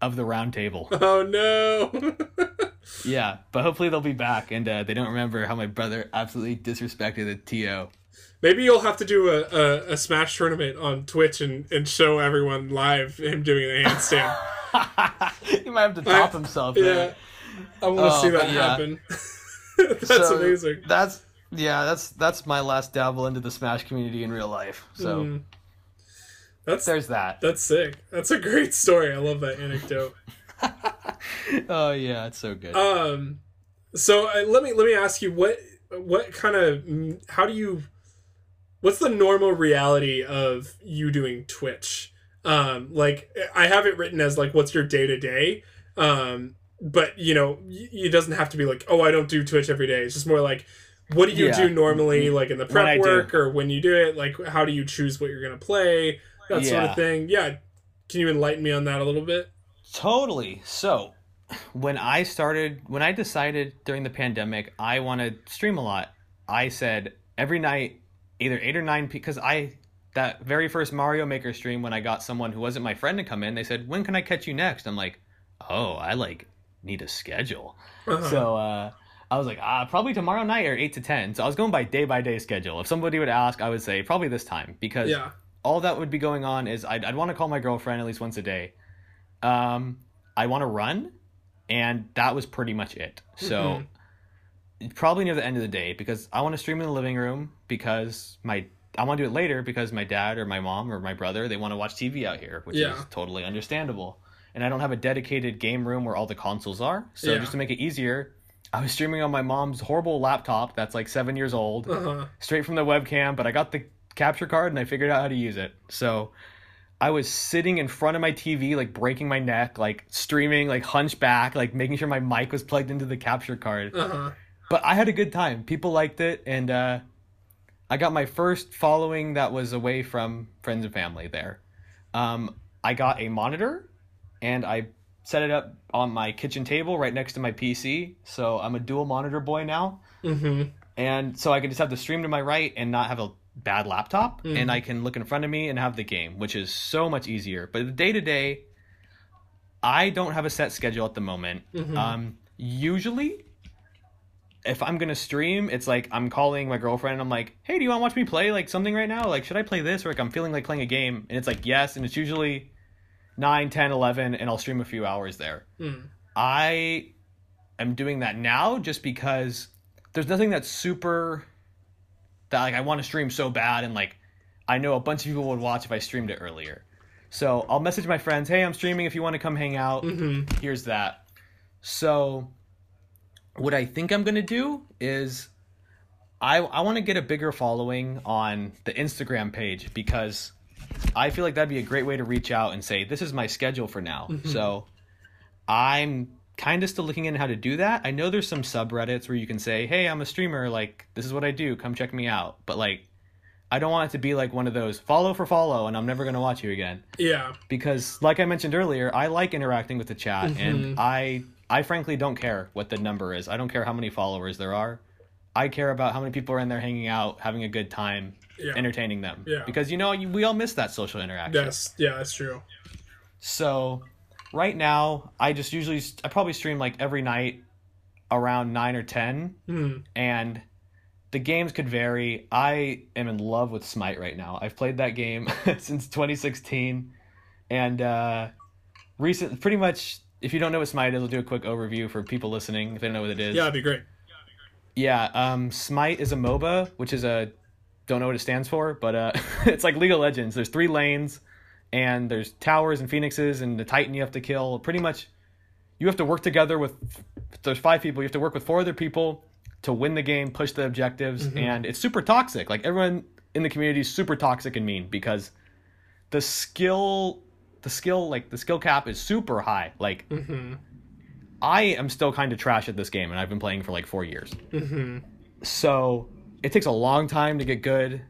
of the Round Table. Oh no. yeah, but hopefully they'll be back and uh, they don't remember how my brother absolutely disrespected the TO. Maybe you'll have to do a, a, a Smash tournament on Twitch and, and show everyone live him doing a handstand. he might have to top himself. yeah. there. I want to Oh, see that yeah. happen. That's So, amazing. That's yeah, that's that's my last dabble into the Smash community in real life. So Mm. That's there's that. that's sick. That's a great story. I love that anecdote. oh yeah, it's so good. Um, so uh, let me let me ask you what what kind of how do you what's the normal reality of you doing Twitch? Um, like I have it written as like what's your day to day. Um, but you know it doesn't have to be like oh I don't do Twitch every day. It's just more like what do you Yeah. do normally mm-hmm. like in the prep do. work or when you do it like how do you choose what you're gonna play that sort of thing. Yeah, can you enlighten me on that a little bit? Totally. So, when I started, when I decided during the pandemic I want to stream a lot, I said every night, either eight or nine, because I that very first Mario Maker stream when I got someone who wasn't my friend to come in, they said, "When can I catch you next?" I'm like, "Oh, I like need a schedule." Uh-huh. So uh, I was like, ah, probably tomorrow night or eight to ten. So I was going by day by day schedule. If somebody would ask, I would say probably this time because yeah. all that would be going on is I'd, I'd want to call my girlfriend at least once a day. Um, I want to run, and that was pretty much it. So probably near the end of the day because I want to stream in the living room because my I want to do it later because my dad or my mom or my brother they want to watch TV out here, which Yeah. is totally understandable. And I don't have a dedicated game room where all the consoles are. So Yeah. just to make it easier, I was streaming on my mom's horrible laptop that's like seven years old Uh-huh. straight from the webcam, but I got the capture card and I figured out how to use it. So I was sitting in front of my TV, like breaking my neck, like streaming, like hunchback, like making sure my mic was plugged into the capture card. Uh-huh. But I had a good time. People liked it, and uh, I got my first following that was away from friends and family there. Um, I got a monitor, and I set it up on my kitchen table right next to my PC. So I'm a dual monitor boy now Mhm. and so I can just have the stream to my right and not have a bad laptop, Mm-hmm. and I can look in front of me and have the game, which is so much easier. But the day to day, I don't have a set schedule at the moment. Mm-hmm. Um, usually, if I'm gonna stream, it's like I'm calling my girlfriend. and I'm like, "Hey, do you want to watch me play like something right now? Like, should I play this?" Or like I'm feeling like playing a game, and it's like yes, and it's usually 9, 10, 11, and I'll stream a few hours there. Mm. I am doing that now just because there's nothing that's super that like I want to stream so bad and like I know a bunch of people would watch if I streamed it earlier. So I'll message my friends, "Hey, I'm streaming if you want to come hang out." Mhm. Here's that. So what I think I'm going to do is I I want to get a bigger following on the Instagram page because I feel like that'd be a great way to reach out and say, "This is my schedule for now." Mm-hmm. So I'm kind of still looking into how to do that. I know there's some subreddits where you can say, "Hey, I'm a streamer. Like, this is what I do. Come check me out." But like, I don't want it to be like one of those follow for follow, and I'm never gonna watch you again. Yeah. Because, like I mentioned earlier, I like interacting with the chat, and mm-hmm. I I frankly don't care what the number is. I don't care how many followers there are. I care about how many people are in there hanging out, having a good time, Yeah. entertaining them. Yeah. Because you know you, we all miss that social interaction. Yes. Yeah, that's true. So right now, I just usually I probably stream like every night around nine or ten, Mm. and the games could vary. I am in love with Smite right now. I've played that game since 2016, and uh, recent pretty much. If you don't know what Smite is, I'll do a quick overview for people listening if they don't know what it is. Yeah, that'd be great. Yeah, um, Smite is a MOBA, which is a don't know what it stands for, but uh, it's like League of Legends. There's three lanes, and there's towers and phoenixes, and the Titan you have to kill. Pretty much, you have to work together with. There's five people. You have to work with four other people to win the game, push the objectives, and it's super toxic. Like everyone in the community is super toxic and mean because the skill, the skill, like the skill cap is super high. Like Mm-hmm. I am still kind of trash at this game, and I've been playing for like four years. Mm-hmm. So it takes a long time to get good.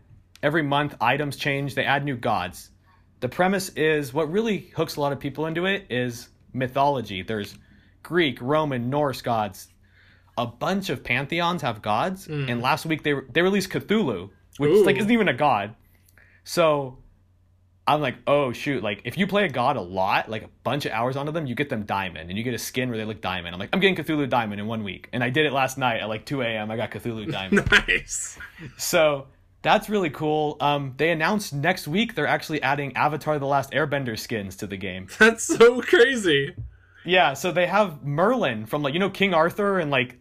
Every month, items change, they add new gods. The premise is what really hooks a lot of people into it is mythology. There's Greek, Roman, Norse gods. A bunch of pantheons have gods, hmm. and last week they they released Cthulhu, which Ooh. like isn't even a god. So I'm like, oh shoot! Like if you play a god a lot, like a bunch of hours onto them, you get them diamond, and you get a skin where they look diamond. I'm like, I'm getting Cthulhu diamond in one week, and I did it last night at like 2 a.m. I got Cthulhu diamond. Nice. so that's really cool. Um, they announced next week they're actually adding Avatar: The Last Airbender skins to the game. That's so crazy. Yeah, so they have Merlin from like you know King Arthur and like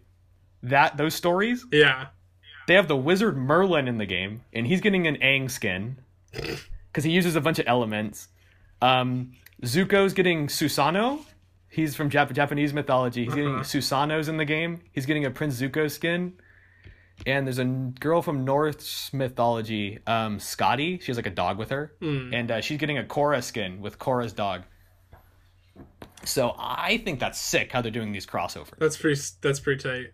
that those stories. Yeah. They have the wizard Merlin in the game, and he's getting an Aang skin because he uses a bunch of elements. Um, Zuko's getting Susano. He's from Jap- Japanese mythology. He's getting Uh-huh. Susanos in the game. He's getting a Prince Zuko skin. And there's a girl from Norse mythology, um, Skadi. She has like a dog with her, Hmm. and uh, she's getting a Korra skin with Korra's dog. So I think that's sick how they're doing these crossovers. That's pretty. That's pretty tight.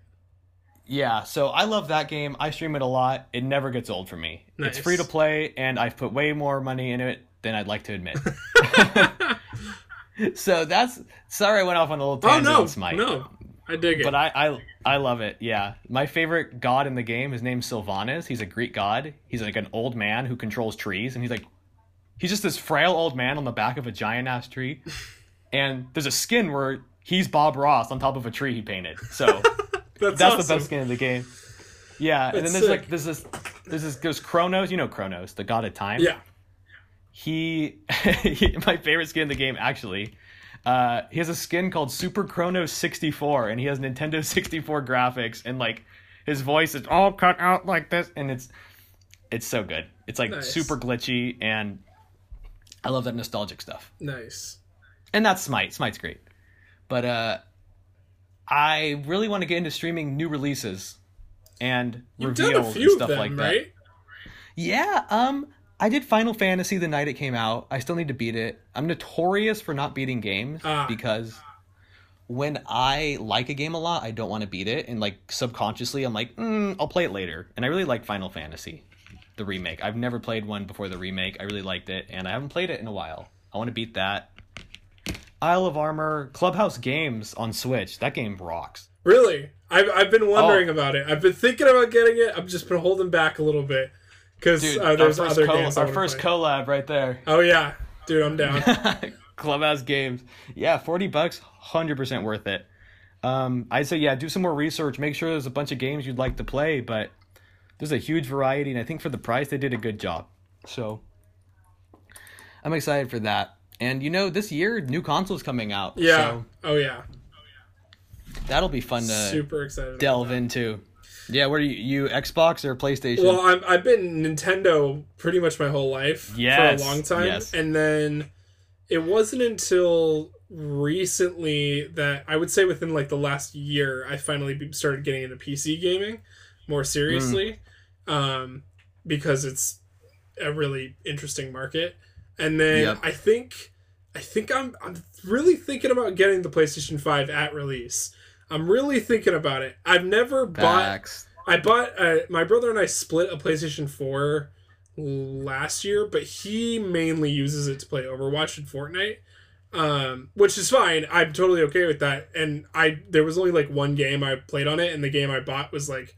Yeah, so I love that game. I stream it a lot. It never gets old for me. Nice. It's free to play, and I've put way more money into it than I'd like to admit. so that's sorry I went off on a little Oh tangent no, on Smite. no, I dig it. But I, I I love it. Yeah, my favorite god in the game. His name's Sylvanus. He's a Greek god. He's like an old man who controls trees, and he's like, he's just this frail old man on the back of a giant ass tree. And there's a skin where he's Bob Ross on top of a tree he painted. So that's that's awesome. the best skin in the game. Yeah, and then there's sick. like there's this there's this is, there's Kronos. You know Kronos, the god of time. Yeah. He, he my favorite skin in the game actually. Uh, he has a skin called Super Chronos 64, and he has Nintendo 64 graphics, and like his voice is all cut out like this, and it's it's so good. It's like Nice. super glitchy, and I love that nostalgic stuff. Nice. And that's Smite. Smite's great, but uh, I really want to get into streaming new releases and You've reveals and stuff them, like that. right? Yeah, um, I did Final Fantasy the night it came out. I still need to beat it. I'm notorious for not beating games Ah. because when I like a game a lot, I don't want to beat it, and like subconsciously, I'm like, mm, I'll play it later. And I really like Final Fantasy, the remake. I've never played one before the remake. I really liked it, and I haven't played it in a while. I want to beat that. Isle of Armor, Clubhouse Games on Switch. That game rocks. Really? I've I've been wondering Oh. about it. I've been thinking about getting it. I've just been holding back a little bit because uh, there's our first, other col- games. I our wanna first play. collab right there. Oh yeah, dude, I'm down. Clubhouse games. Yeah, 40 bucks, 100% worth it. Um, I'd say, yeah, do some more research. Make sure there's a bunch of games you'd like to play, but there's a huge variety, and I think for the price, they did a good job. So I'm excited for that. And you know, this year, new consoles coming out. Yeah. So oh yeah. that'll be fun to Super excited. delve into. Yeah, what are you, you Xbox or PlayStation? Well, I'm, I've been Nintendo pretty much my whole life Yes, for a long time, yes. and then it wasn't until recently that I would say within like the last year I finally started getting into PC gaming more seriously, Mm. um, because it's a really interesting market. And then Yep. I think I think I'm I'm really thinking about getting the PlayStation Five at release. I'm really thinking about it. I've never bought I bought uh, my brother and I split a PlayStation 4 last year, but he mainly uses it to play Overwatch and Fortnite. Um, which is fine. I'm totally okay with that. And I there was only like one game I played on it and the game I bought was like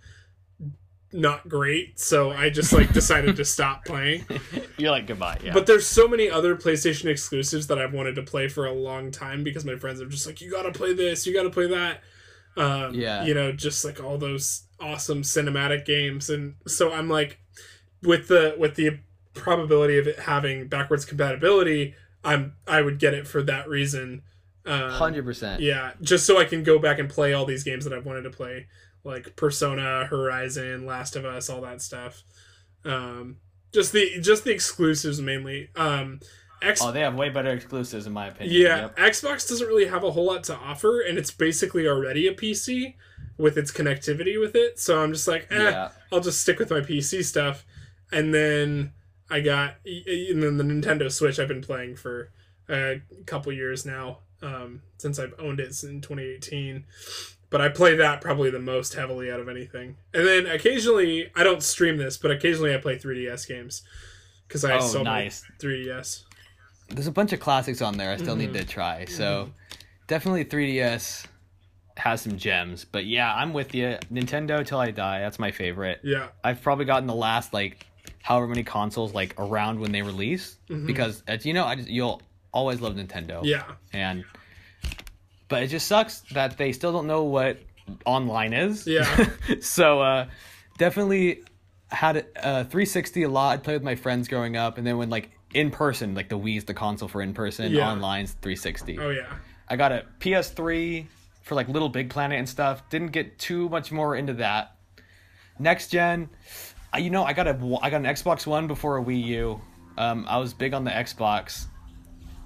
not great, so I just like decided to stop playing. You're like, goodbye. Yeah. But there's so many other PlayStation exclusives that I've wanted to play for a long time because my friends are just like, you gotta play this, you gotta play that. Um, Yeah. You know, just like all those awesome cinematic games, and so I'm like, with the with the probability of it having backwards compatibility, I'm I would get it for that reason. Um, 100%. yeah, just so I can go back and play all these games that I've wanted to play, like Persona, Horizon, Last of Us, all that stuff. Um, just the just the exclusives mainly. Um, X, Oh, they have way better exclusives, in my opinion. yeah, Yep. Xbox doesn't really have a whole lot to offer, and it's basically already a PC with its connectivity with it. So I'm just like, eh, Yeah. I'll just stick with my PC stuff. And then I got, and then the Nintendo Switch I've been playing for a couple years now, um, since I've owned it in 2018. But I play that probably the most heavily out of anything. And then occasionally, I don't stream this, but occasionally I play 3DS games because I Oh, still have my nice. 3DS. There's a bunch of classics on there I still need Mm-hmm. to try. So definitely 3DS. has some gems. But yeah, I'm with you. Nintendo till I die. That's my favorite. Yeah. I've probably gotten the last like however many consoles like around when they release because as you know, I just, you'll always love Nintendo. Yeah. And but it just sucks that they still don't know what online is. Yeah. so uh definitely had a 360 a lot. I'd play with my friends growing up and then when like in person, like the Wii's the console for in person, Yeah. online's 360. Oh yeah. I got a PS3 for like Little Big Planet and stuff. Didn't get too much more into that. Next gen, I- you know, I got a I got an Xbox One before a Wii U. Um, I was big on the Xbox,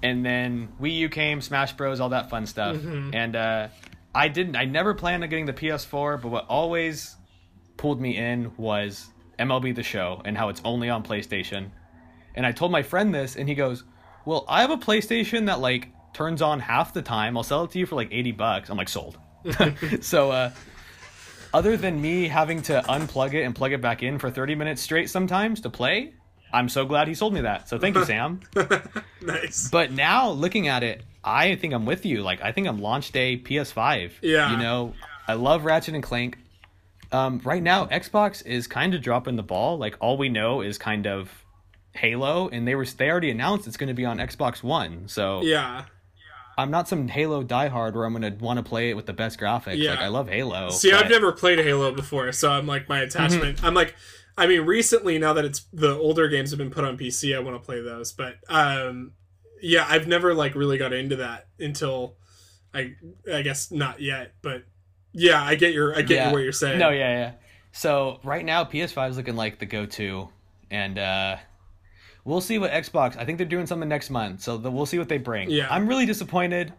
and then Wii U came, Smash Bros, all that fun stuff. And uh, I didn't. I never planned on getting the PS4, but what always pulled me in was MLB The Show and how it's only on PlayStation. And I told my friend this, and he goes, "Well, I have a PlayStation that like turns on half the time. I'll sell it to you for like eighty bucks." I'm like, "Sold." so, uh, other than me having to unplug it and plug it back in for thirty minutes straight sometimes to play, I'm so glad he sold me that. So thank you, Sam. Nice. But now looking at it, I think I'm with you. Like I think I'm launch day PS5. Yeah. You know, I love Ratchet and Clank. Um, right now, Xbox is kind of dropping the ball. Like all we know is kind of Halo, and they were they already announced it's going to be on Xbox One. So yeah. I'm not some Halo diehard where I'm going to want to play it with the best graphics. Yeah. Like I love Halo. See, I've never played Halo before, so I'm like my attachment. I'm like, I mean, recently now that it's the older games have been put on PC, I want to play those. But um, yeah, I've never like really got into that until I, I guess not yet. But yeah, I get your, I get Yeah. what you're saying. No, yeah, yeah. So right now, PS5 is looking like the go-to, and uh, we'll see what Xbox. I think they're doing something next month, so the, we'll see what they bring. Yeah. I'm really disappointed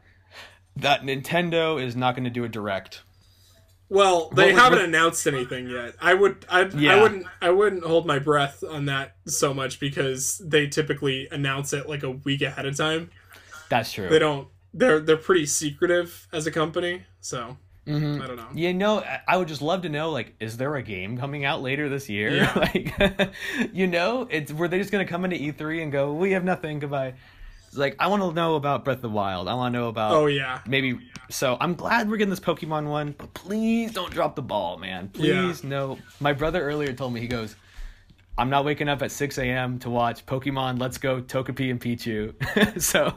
that Nintendo is not going to do a direct. Well, they haven't announced anything yet. I would, I, I Yeah. wouldn't, I wouldn't hold my breath on that so much because they typically announce it like a week ahead of time. That's true. They don't. They're they're pretty secretive as a company, so Mhm. I don't know. You know, I- I would just love to know, like, is there a game coming out later this year? Yeah. like, you know, it's were they just gonna come into E3 and go, we have nothing, goodbye. It's like I want to know about Breath of the Wild. I want to know about Oh yeah, maybe so i'm glad we're getting this pokemon one but please don't drop the ball man. Please no. My brother earlier told me he goes i'm not waking up at 6 a.m to watch pokemon. Let's go togepi and pichu. So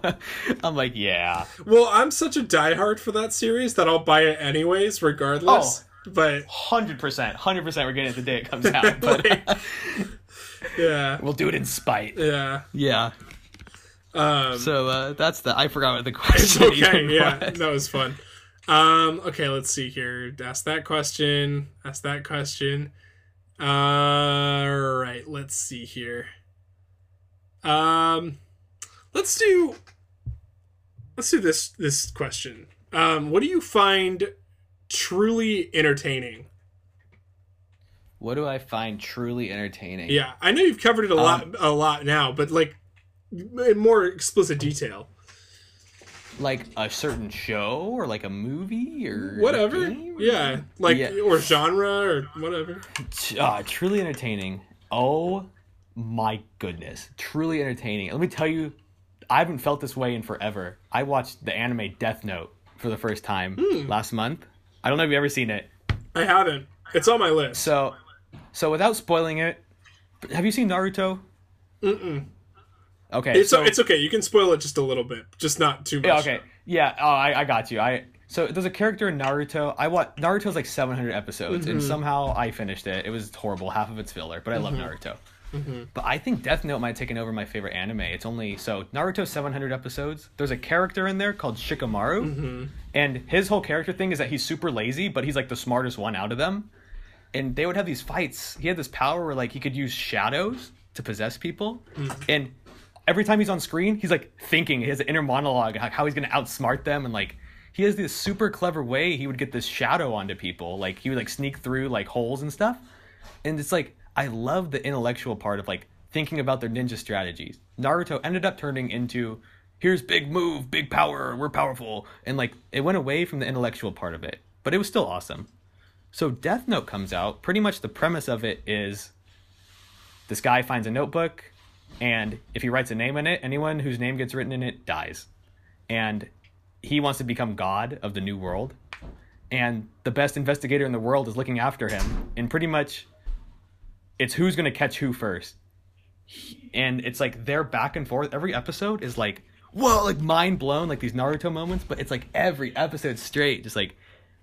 i'm like yeah. Well, I'm such a diehard for that series that I'll buy it anyways, regardless. Oh, But 100% 100% we're getting it the day it comes out but Like- yeah, we'll do it in spite. Yeah. yeah Um, so uh, that's the i forgot what the it's question okay. Yeah, was. that was fun. Um, okay, let's see here. Ask that question. Ask that question. All right, let's see here. Um, let's do. Let's do this this question. Um, what do you find truly entertaining? what do i find truly entertaining Yeah, I know you've covered it a lot a lot now, but like in more explicit detail. like a certain show or like a movie or Whatever. game? Yeah, like Yeah. or genre or whatever. uh, truly entertaining. Oh my goodness, truly entertaining. Let me tell you, I haven't felt this way in forever. I watched the anime Death Note for the first time Hmm. last month. I don't know if you've ever seen it. I haven't. It's on my list. So, so without spoiling it, have you seen Naruto? Mm-mm. Okay, It's so it's okay. You can spoil it just a little bit, just not too much. yeah, okay, yeah. Oh, I, I got you. I so there's a character in Naruto. I watch Naruto's like 700 episodes, and Mm-hmm. somehow I finished it. It was horrible. Half of it's filler, but I love Naruto. But I think Death Note might have taken over my favorite anime. It's only so Naruto 700 episodes. There's a character in there called Shikamaru, Mm-hmm. and his whole character thing is that he's super lazy, but he's like the smartest one out of them. And they would have these fights. He had this power where like he could use shadows to possess people, Mm-hmm. and every time he's on screen, he's like thinking. his inner monologue how- how he's gonna outsmart them, and like he has this super clever way he would get this shadow onto people. Like he would like sneak through like holes and stuff. And it's like I love the intellectual part of like thinking about their ninja strategies. Naruto ended up turning into here's big move, big power, we're powerful, and like it went away from the intellectual part of it, but it was still awesome. So Death Note comes out. Pretty much the premise of it is this guy finds a notebook, and if he writes a name in it, anyone whose name gets written in it dies. And he wants to become god of the new world. and the best investigator in the world is looking after him, and pretty much, it's who's gonna catch who first, and it's like their back and forth. Every episode is like whoa, like mind blown, like these Naruto moments, but it's like every episode straight, just like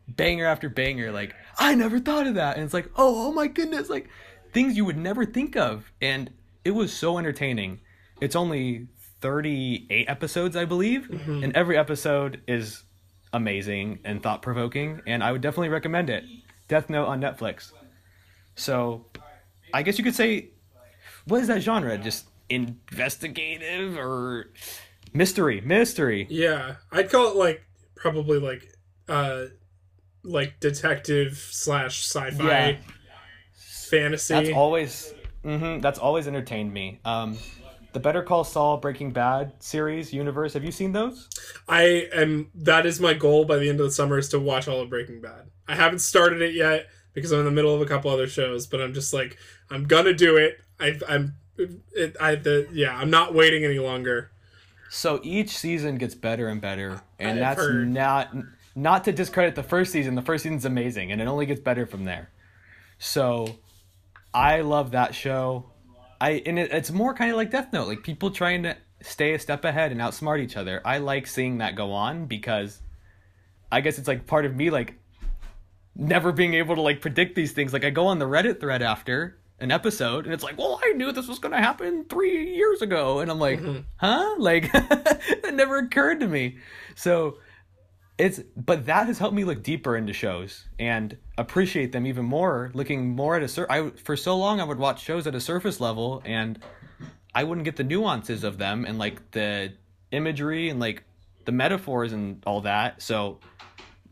banger after banger. Like I never thought of that, and it's like oh, oh my goodness, like things you would never think of, and it was so entertaining. It's only 38 episodes, I believe, and every episode is amazing and thought provoking, and I would definitely recommend it. Death Note on Netflix. So, I guess you could say, what is that genre? Just investigative or mystery? Mystery. Yeah, I'd call it like probably like uh like detective slash sci-fi Yeah. fantasy. That's always, hmm that's always entertained me. Um, the Better Call Saul Breaking Bad series universe. Have you seen those? I am. That is my goal by the end of the summer is to watch all of Breaking Bad. I haven't started it yet because I'm in the middle of a couple other shows, but I'm just like I'm gonna do it. I, I'm. It, I the yeah. I'm not waiting any longer. So each season gets better and better, and that's heard. not not to discredit the first season. The first season's amazing, and it only gets better from there. So, I love that show. I and it, it's more kind of like Death Note, like people trying to stay a step ahead and outsmart each other. I like seeing that go on because I guess it's like part of me like never being able to like predict these things. Like I go on the Reddit thread after an episode and it's like, well, I knew this was going to happen three years ago. And I'm like, mm-hmm. huh? Like that never occurred to me. So it's, but that has helped me look deeper into shows and appreciate them even more, looking more at a, sur- I, for so long I would watch shows at a surface level and I wouldn't get the nuances of them and like the imagery and like the metaphors and all that. So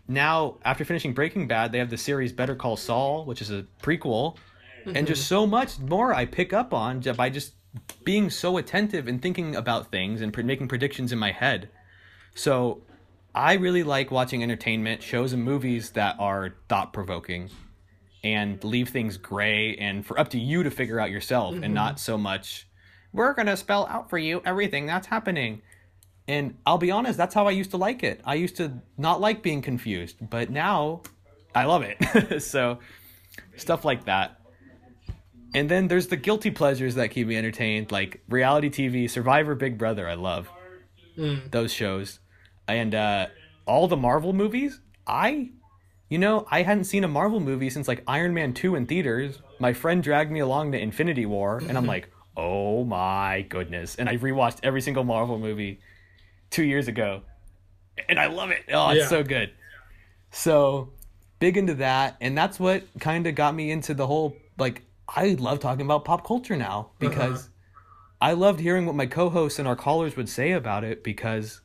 now after finishing Breaking Bad, they have the series Better Call Saul, which is a prequel, and just mm-hmm. so much more I pick up on by just being so attentive and thinking about things and making predictions in my head. So I really like watching entertainment shows and movies that are thought provoking and leave things gray and for up to you to figure out yourself and mm-hmm. not so much we're going to spell out for you everything that's happening. And I'll be honest, that's how I used to like it. I used to not like being confused, but now I love it. so, stuff like that. And then there's the guilty pleasures that keep me entertained, like reality TV, Survivor, Big Brother. I love mm. those shows. And uh, all the Marvel movies, I, you know, I hadn't seen a Marvel movie since like Iron Man 2 in theaters. My friend dragged me along to Infinity War, and I'm like, oh my goodness. And I rewatched every single Marvel movie two years ago, and I love it. Oh, it's Yeah. so good. So big into that, and that's what kind of got me into the whole like. I love talking about pop culture now because I loved hearing what my co-hosts and our callers would say about it because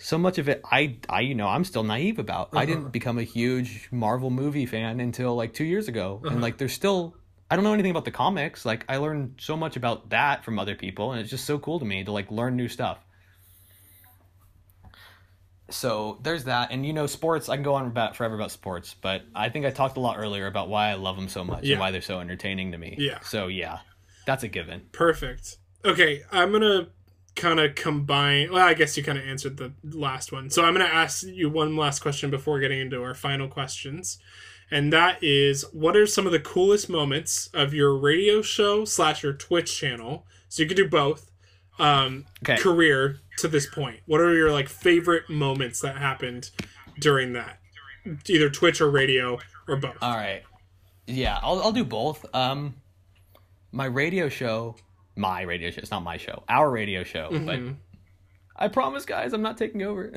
so much of it I I you know I'm still naive about. I didn't uh-huh. become a huge Marvel movie fan until like 2 years ago. And uh-huh. like there's still I don't know anything about the comics. Like I learned so much about that from other people and it's just so cool to me to like learn new stuff. So there's that and you know sports I can go on about forever about sports, but I think I talked a lot earlier about why I love them so much Yeah. and why they're so entertaining to me. Yeah. So yeah. That's a given. Perfect. Okay, I'm gonna kind of combine. Well, I guess you kind of answered the last one, so I'm gonna ask you one last question before getting into our final questions, and that is, what are some of the coolest moments of your radio show slash your Twitch channel? So you could do both. Um, Okay. career to this point. What are your like favorite moments that happened during that, either Twitch or radio or both? All right. Yeah, I'll I'll do both. Um my radio show, my radio show, it's not my show. Our radio show, but I promise guys, I'm not taking over.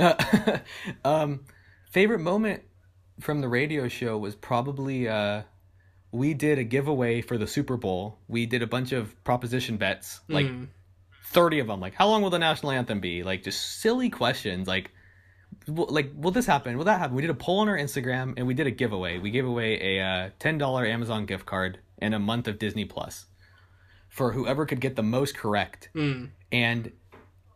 um favorite moment from the radio show was probably uh we did a giveaway for the Super Bowl. We did a bunch of proposition bets, like 30 of them. Like how long will the national anthem be? Like just silly questions like like will this happen will that happen we did a poll on our instagram and we did a giveaway we gave away a uh, $10 amazon gift card and a month of disney plus for whoever could get the most correct. And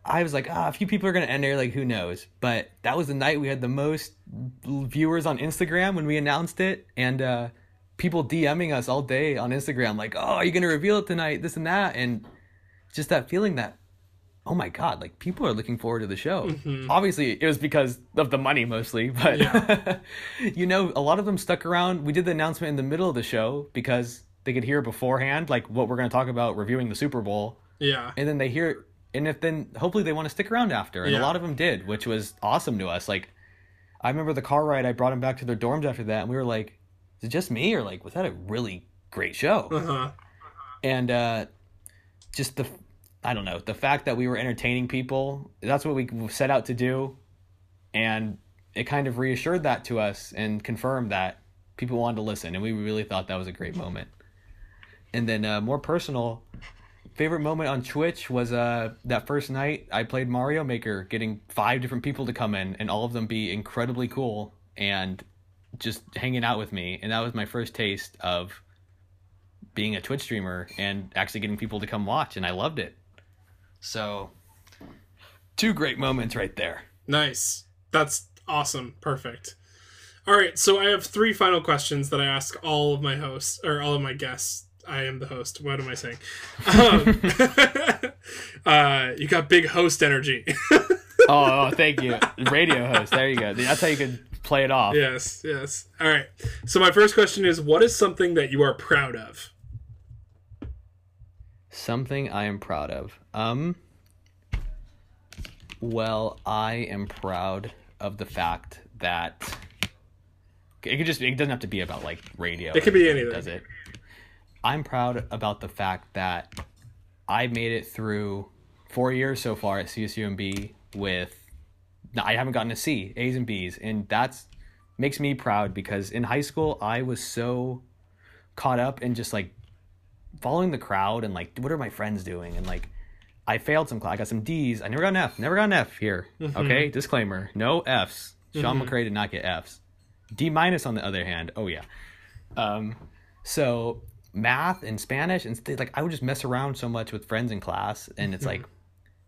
i was like ah a few people are gonna enter like who knows? But that was the night we had the most viewers on instagram when we announced it. And uh people dming us all day on instagram like oh are you gonna reveal it tonight? This and that. And just that feeling that oh my god, like people are looking forward to the show. Obviously, it was because of the money mostly, but you know, a lot of them stuck around. We did the announcement in the middle of the show because they could hear beforehand, like what we're going to talk about reviewing the Super Bowl, Yeah. and then they hear, and if then hopefully they want to stick around after, and Yeah. a lot of them did, which was awesome to us. Like, I remember the car ride. I brought them back to their dorms after that, and we were like, "Is it just me, or like was that a really great show?" Uh huh. and uh just the i don't know the fact that we were entertaining people that's what we set out to do and it kind of reassured that to us and confirmed that people wanted to listen and we really thought that was a great moment and then uh, more personal favorite moment on twitch was uh that first night i played mario maker getting five different people to come in and all of them be incredibly cool and just hanging out with me and that was my first taste of being a Twitch streamer and actually getting people to come watch, and I loved it. So, two great moments right there. Nice. That's awesome. Perfect. All right. So I have three final questions that I ask all of my hosts or all of my guests. I am the host. What am I saying? Um, uh, you got big host energy. Oh, oh, thank you, radio host. There you go. That's how you could play it off. yes. Yes. All right. So my first question is, what is something that you are proud of? Something I am proud of. Um. Well, I am proud of the fact that it could just it doesn't have to be about like radio. It could be anything. Does it? I'm proud about the fact that I made it through four years so far at CSUMB with I haven't gotten a C, A's and B's, and that's makes me proud because in high school I was so caught up in just like following the crowd and like what are my friends doing and like I failed some class. I got some D's. I never got an F. Never got an F here. Okay, disclaimer: no Fs. Sean McCray did not get Fs. D minus on the other hand. Oh yeah. Um, so math and Spanish and st- like I would just mess around so much with friends in class, and it's like,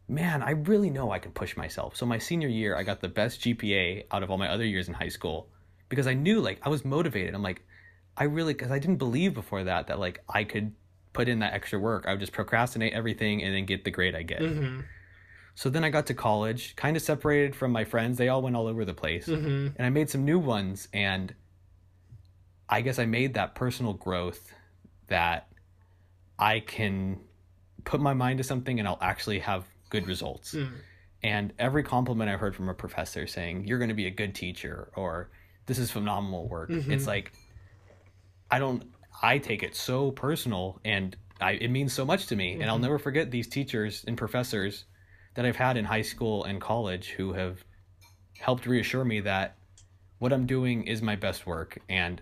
man, I really know I can push myself. So my senior year, I got the best GPA out of all my other years in high school because I knew like I was motivated. I'm like, I really because I didn't believe before that that like I could put in that extra work. I would just procrastinate everything and then get the grade I get. Mm-hmm. So then I got to college, kind of separated from my friends. They all went all over the place. Mm-hmm. And I made some new ones. And I guess I made that personal growth that I can put my mind to something and I'll actually have good results. Mm. And every compliment I heard from a professor saying, You're going to be a good teacher, or This is phenomenal work. Mhm. It's like, I don't, I take it so personal and I, it means so much to me. And I'll Mhm. never forget these teachers and professors that I've had in high school and college who have helped reassure me that what I'm doing is my best work. And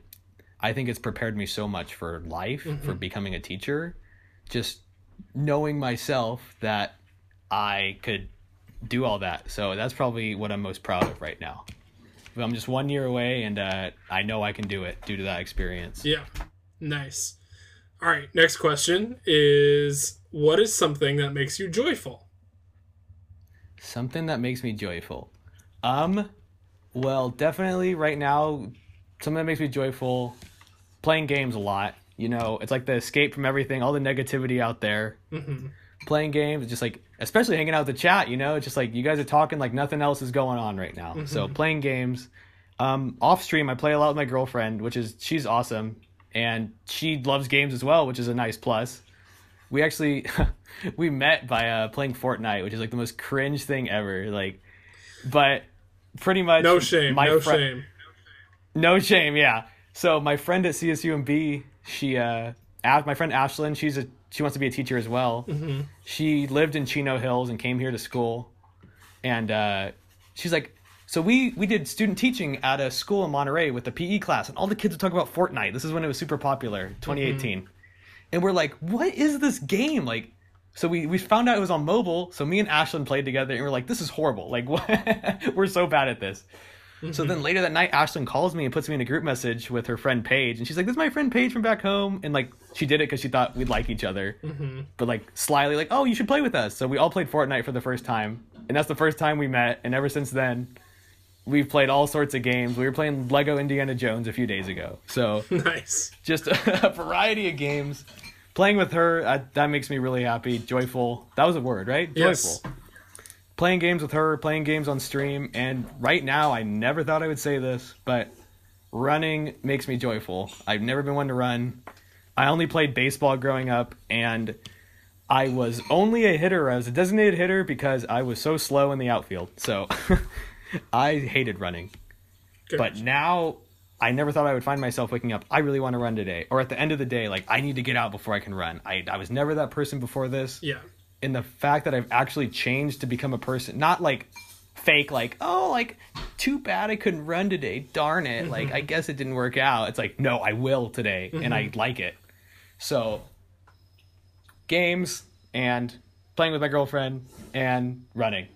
I think it's prepared me so much for life, for Mhm. becoming a teacher. Just knowing myself that I could do all that. So that's probably what I'm most proud of right now. I'm just one year away, and uh, I know I can do it due to that experience. Yeah. Nice. All right. Next question is what is something that makes you joyful? Something that makes me joyful. Um, well, definitely right now, something that makes me joyful, playing games a lot. You know, it's like the escape from everything, all the negativity out there. hmm Playing games, just like, especially hanging out with the chat. You know, it's just like you guys are talking like nothing else is going on right now. So playing games. Um, off stream, I play a lot with my girlfriend, which is she's awesome, and she loves games as well, which is a nice plus. We actually we met by uh, playing Fortnite, which is like the most cringe thing ever. Like, but pretty much No shame. my no fri- shame. No shame, yeah. So my friend at CSUMB, she uh, my friend Ashlyn, she's a she wants to be a teacher as well. hmm She lived in Chino Hills and came here to school, and uh, she's like, so we we did student teaching at a school in Monterey with the PE class, and all the kids would talk about Fortnite. This is when it was super popular, 2018, and we're like, what is this game like? So we, we found out it was on mobile. So me and Ashlyn played together, and we're like, this is horrible. Like, what? we're so bad at this. So then later that night, Ashlyn calls me and puts me in a group message with her friend Paige, and she's like, "This is my friend Paige from back home," and like she did it because she thought we'd like each other, hmm but like slyly, like, "Oh, you should play with us." So we all played Fortnite for the first time, and that's the first time we met. And ever since then, we've played all sorts of games. We were playing Lego Indiana Jones a few days ago, so Nice. just a variety of games. Playing with her, uh, that makes me really happy, joyful. That was a word, right? Yes. Joyful. Playing games with her, playing games on stream, and right now I never thought I would say this, but running makes me joyful. I've never been one to run. I only played baseball growing up, and I was only a hitter. I was a designated hitter because I was so slow in the outfield. So I hated running. Good. But now I never thought I would find myself waking up. I really want to run today, or at the end of the day, like I need to get out before I can run. I I was never that person before this. yeah. And the fact that I've actually changed to become a person, not like fake, like oh, like too bad I couldn't run today. Darn it! Mm-hmm. Like I guess it didn't work out. It's like no, I will today, and I mm-hmm. like it. So games and playing with my girlfriend and running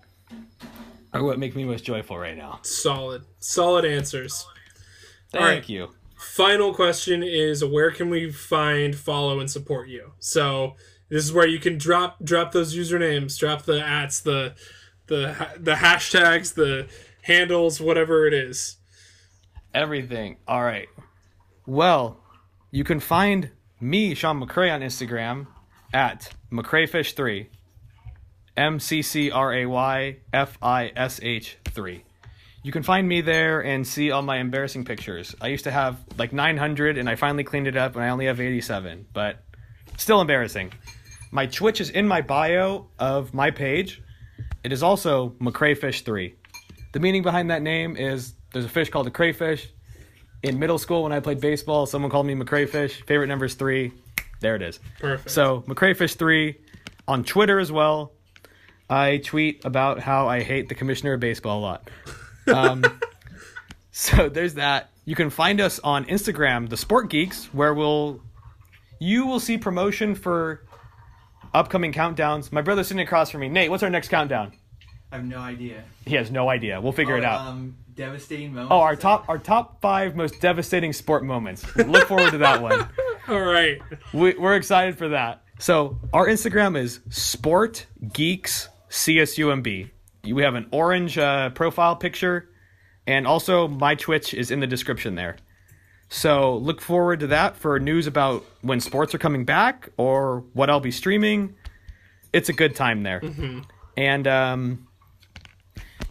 are what make me most joyful right now. Solid. Solid answers. Thank right. you. Final question is where can we find, follow, and support you? So this is where you can drop drop those usernames, drop the ats, the the the hashtags, the handles, whatever it is. Everything. All right. Well, you can find me, Sean McCray, on Instagram at McCrayfish3. M C C R A Y F I S H 3. You can find me there and see all my embarrassing pictures. I used to have like 900 and I finally cleaned it up and I only have 87, but still embarrassing. My Twitch is in my bio of my page. It is also McCrayfish3. The meaning behind that name is there's a fish called a crayfish. In middle school, when I played baseball, someone called me McCrayfish. Favorite number is three. There it is. Perfect. So McCrayfish3 on Twitter as well. I tweet about how I hate the commissioner of baseball a lot. Um, so there's that. You can find us on Instagram, the Sport Geeks, where we'll you will see promotion for upcoming countdowns. My brother's sitting across from me. Nate, what's our next countdown? I have no idea. He has no idea. We'll figure it out. Um, devastating moments. Oh, our top our top five most devastating sport moments. Look forward to that one. All right. We, we're excited for that. So our Instagram is Sport Geeks CSUMB. We have an orange uh, profile picture, and also my Twitch is in the description there. So look forward to that for news about when sports are coming back or what I'll be streaming. It's a good time there, and um,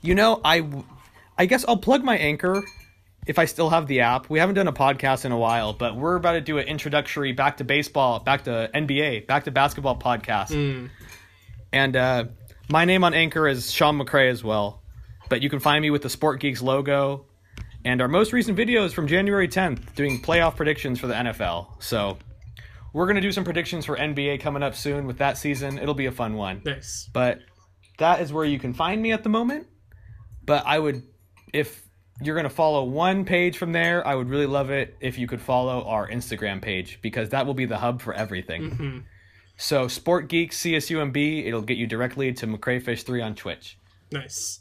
you know I, I guess I'll plug my anchor if I still have the app. We haven't done a podcast in a while, but we're about to do an introductory back to baseball, back to NBA, back to basketball podcast. And uh, my name on Anchor is Sean McCray as well. But you can find me with the Sport Geeks logo. And our most recent video is from January 10th, doing playoff predictions for the NFL. So we're going to do some predictions for NBA coming up soon with that season. It'll be a fun one. Nice. But that is where you can find me at the moment. But I would, if you're going to follow one page from there, I would really love it if you could follow our Instagram page because that will be the hub for everything. Mm-hmm. So, Sport Geeks CSUMB, it'll get you directly to McCrayfish3 on Twitch. Nice.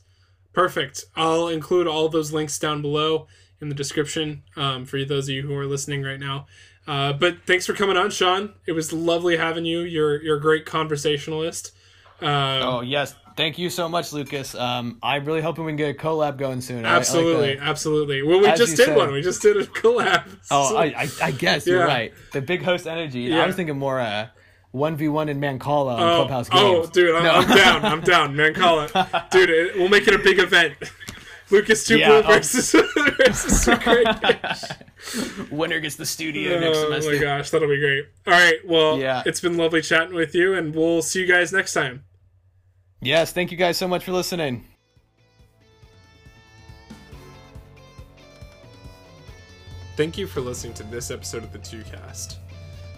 Perfect. I'll include all those links down below in the description um, for those of you who are listening right now. Uh, but thanks for coming on, Sean. It was lovely having you. You're you're a great conversationalist. Uh, Oh, yes. Thank you so much, Lucas. Um, I'm really hoping we can get a collab going soon. I like absolutely, absolutely. Well, we As just did said. one. We just did a collab. Oh, So- I, I, I guess you're right. The big host energy. Yeah. I was thinking more uh, 1v1 in Mancala on oh, Clubhouse oh, Games. oh, dude, I'm, No. I'm down. I'm down, Mancala, dude. It, we'll make it a big event. Lucas Two Yeah, versus versus Winner gets the studio next semester. Oh my gosh, that'll be great. All right, well, Yeah. it's been lovely chatting with you, and we'll see you guys next time. Yes, thank you guys so much for listening. Thank you for listening to this episode of the Two Cast,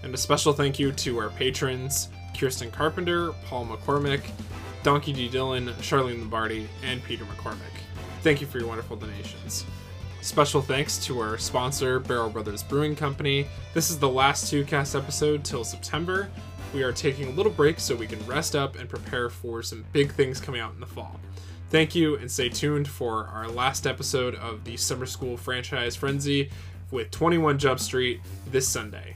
and a special thank you to our patrons: Kirsten Carpenter, Paul McCormick, Donkey D. Dylan, Charlene Lombardi, and Peter McCormick. Thank you for your wonderful donations. Special thanks to our sponsor, Barrel Brothers Brewing Company. This is the last two cast episode till September. We are taking a little break so we can rest up and prepare for some big things coming out in the fall. Thank you, and stay tuned for our last episode of the Summer School Franchise Frenzy with 21 Jump Street this Sunday.